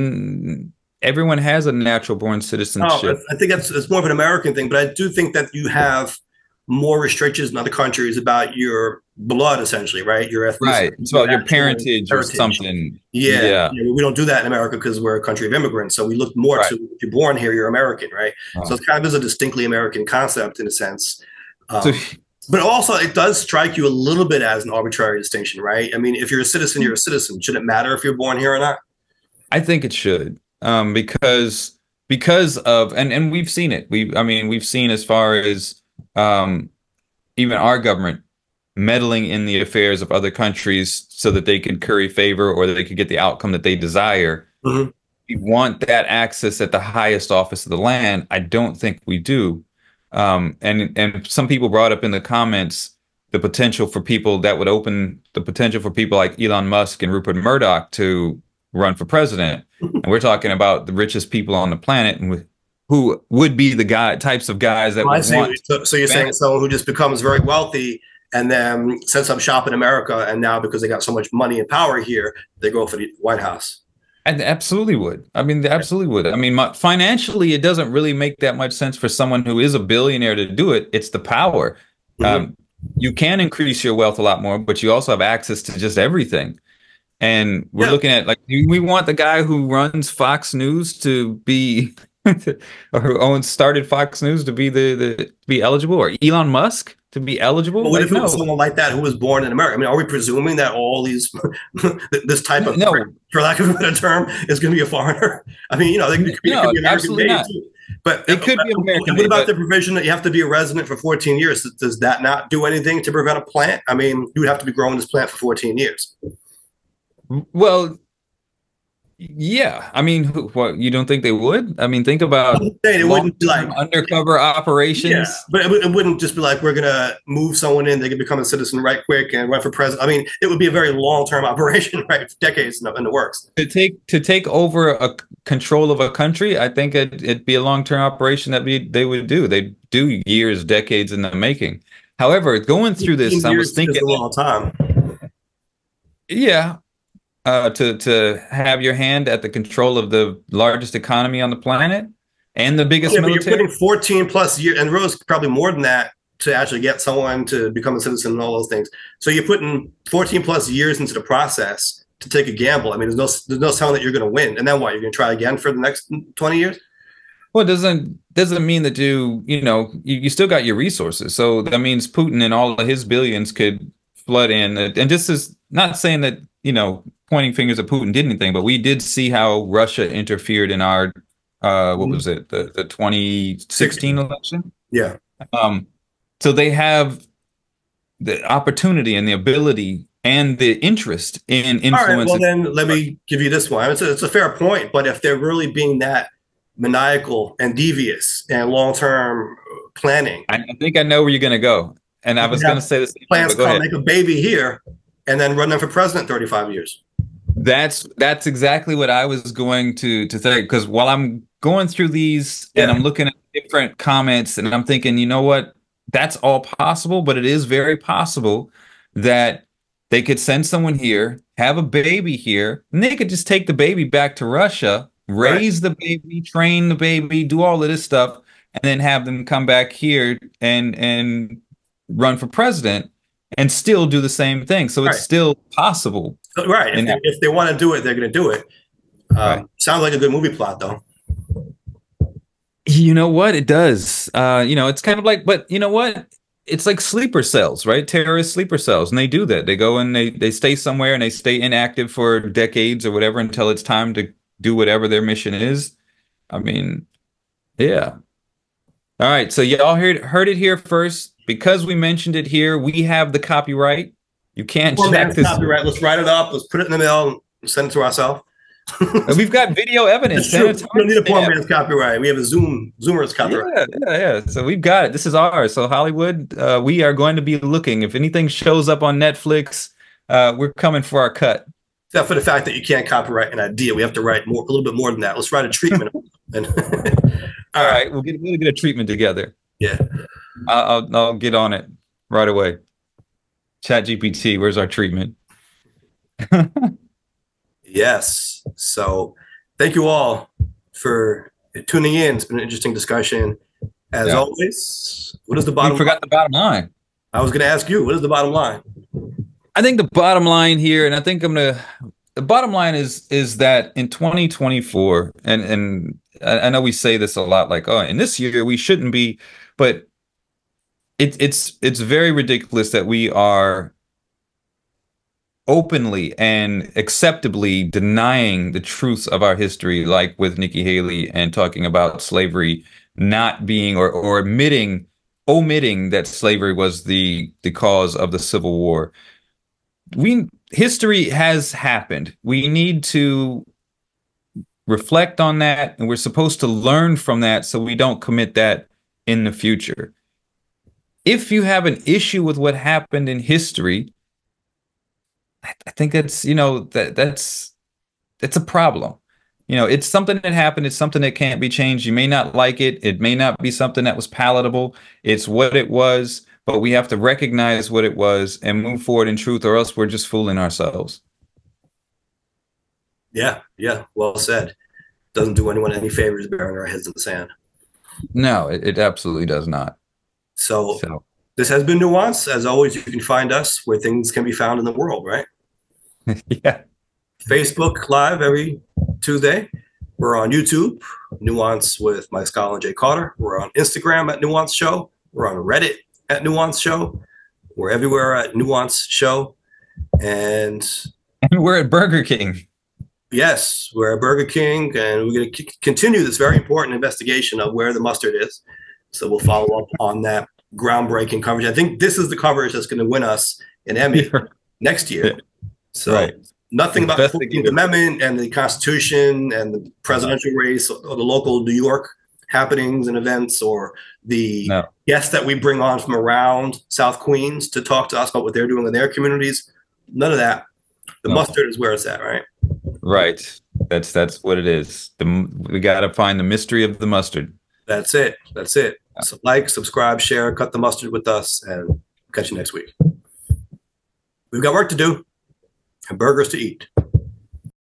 Everyone has a natural born citizenship. Oh, I think that's it's more of an American thing, but I do think that you have more restrictions in other countries about your blood, essentially, right? Your ethnicity, right. It's about your parentage, heritage. or something. Yeah. yeah. we don't do that in America because we're a country of immigrants. So we look more right. to if you're born here, you're American, right? right? So it kind of is a distinctly American concept in a sense. Um, so, but also, it does strike you a little bit as an arbitrary distinction, right? I mean, if you're a citizen, you're a citizen. Should it matter if you're born here or not? I think it should, um, because because of and and we've seen it. We, I mean, we've seen as far as um, even our government meddling in the affairs of other countries so that they can curry favor or they could get the outcome that they desire. Mm-hmm. We want that access at the highest office of the land. I don't think we do. Um, and and some people brought up in the comments the potential for people that would open the potential for people like Elon Musk and Rupert Murdoch to run for president. and we're talking about the richest people on the planet and who would be the guy types of guys that would want. So, so you're saying someone who just becomes very wealthy and then sets up shop in America, and now because they got so much money and power here, they go for the White House. And absolutely would. I mean, they absolutely would. I mean, my, financially, it doesn't really make that much sense for someone who is a billionaire to do it. It's the power. Mm-hmm. Um, you can increase your wealth a lot more, but you also have access to just everything. And we're yeah. looking at like we want the guy who runs Fox News to be or who owns started Fox News to be the, the to be eligible, or Elon Musk to be eligible. But what like, if it no. was someone like that who was born in America? I mean, are we presuming that all these this type of, no. for lack of a better term, is going to be a foreigner? I mean, you know, they could be, no, could be American made too. But it could be American. What about the provision that you have to be a resident for 14 years? Does that not do anything to prevent a plant? I mean, you would have to be growing this plant for 14 years. Well, yeah, I mean, what you don't think they would? I mean, think about it wouldn't be like undercover operations. Yeah, but it, it, wouldn't just be like we're gonna move someone in, they can become a citizen right quick and run for president. I mean, it would be a very long term operation, right? Decades in the, in the, works. To take to take over a control of a country, I think it, would be a long term operation that we they would do. They do years, decades in the making. However, going through this, I was thinking a long time. Yeah, uh, to to have your hand at the control of the largest economy on the planet and the biggest yeah, military. you're putting 14 plus years, and really probably more than that to actually get someone to become a citizen and all those things. So you're putting 14 plus years into the process to take a gamble. I mean, there's no there's no telling that you're going to win, and then what? You're going to try again for the next 20 years. Well, it doesn't doesn't mean that you you know you, you still got your resources. So that means Putin and all of his billions could flood in, and this is not saying that you know pointing fingers at Putin did anything, but we did see how Russia interfered in our uh, what was it the the 2016 election? Yeah. Um, so they have the opportunity and the ability and the interest in influence. All right, well, then let me give you this one. It's a, it's a fair point, but if they're really being that maniacal and devious and long term planning, I, I, think I know where you're going to go. And I was going to say this. Plans to make a baby here and then run them for president 35 years. That's that's exactly what I was going to to think because while I'm going through these yeah. and I'm looking at different comments and I'm thinking, you know what, that's all possible, but it is very possible that they could send someone here, have a baby here, and they could just take the baby back to Russia, raise the baby, train the baby, do all of this stuff, and then have them come back here and and run for president and still do the same thing. So it's Right. still possible. Right. If And- they, if they want to do it, they're going to do it. Um, Right. Sounds like a good movie plot, though. You know what? It does. Uh, you know, it's kind of like, but you know what? It's like sleeper cells, right? Terrorist sleeper cells, and they do that. They go and they they stay somewhere and they stay inactive for decades or whatever until it's time to do whatever their mission is. I mean, yeah. All right, so y'all heard heard it here first. Because we mentioned it here, we have the copyright. You can't Well, check this. copyright. Let's write it up. Let's put it in the mail and send it to ourselves. We've got video evidence. We don't need a poor man's copyright. We have a Zoom Zoomer's copyright. Yeah, yeah, yeah. So we've got it. This is ours. So Hollywood, uh, we are going to be looking. If anything shows up on Netflix, uh, we're coming for our cut. Except for the fact that you can't copyright an idea. We have to write more, a little bit more than that. Let's write a treatment. and All right, we'll get we'll get a treatment together. Yeah. I'll I'll, get on it right away. Chat GPT, where's our treatment? Yes. So thank you all for tuning in. It's been an interesting discussion. As Yeah. always, what is the We bottom forgot the bottom line. I was going to ask you, what is the bottom line? I think the bottom line here, and I think I'm gonna. The bottom line is is that in 2024, and and I know we say this a lot, like oh, in this year we shouldn't be, but it, it's it's very ridiculous that we are openly and acceptably denying the truths of our history, like with Nikki Haley and talking about slavery not being or or admitting omitting that slavery was the the cause of the Civil War we history has happened. We need to reflect on that and we're supposed to learn from that so we don't commit that in the future. If you have an issue with what happened in history, I I think that's, you know, that that's that's a problem. You know, it's something that happened, it's something that can't be changed. You may not like it, it may not be something that was palatable. It's what it was but we have to recognize what it was and move forward in truth or else we're just fooling ourselves Yeah. Yeah. Well said. Doesn't do anyone any favors burying our heads in the sand. no it, it absolutely does not So so this has been Nuance. As always, you can find us where things can be found in the world, right? yeah Facebook Live every Tuesday. We're on YouTube, Nuance with Mike Scala and Jay Carter. We're on Instagram at Nuance Show. We're on Reddit at Nuance Show. We're everywhere at Nuance Show. And and we're at burger king yes, we're at Burger King, and we're going to c- continue this very important investigation of where the mustard is. So we'll follow up on that groundbreaking coverage. I think this is the coverage that's going to win us an Emmy next year. So Right. nothing about the 14th Amendment and the Constitution and the presidential race or the local New York happenings and events or the No. guests that we bring on from around South Queens to talk to us about what they're doing in their communities. None of that. The No. mustard is where it's at, right? right that's that's what it is the we got to find the mystery of the mustard That's it. That's it. So like, subscribe, share, cut the mustard with us, and catch you next week. We've got work to do and burgers to eat.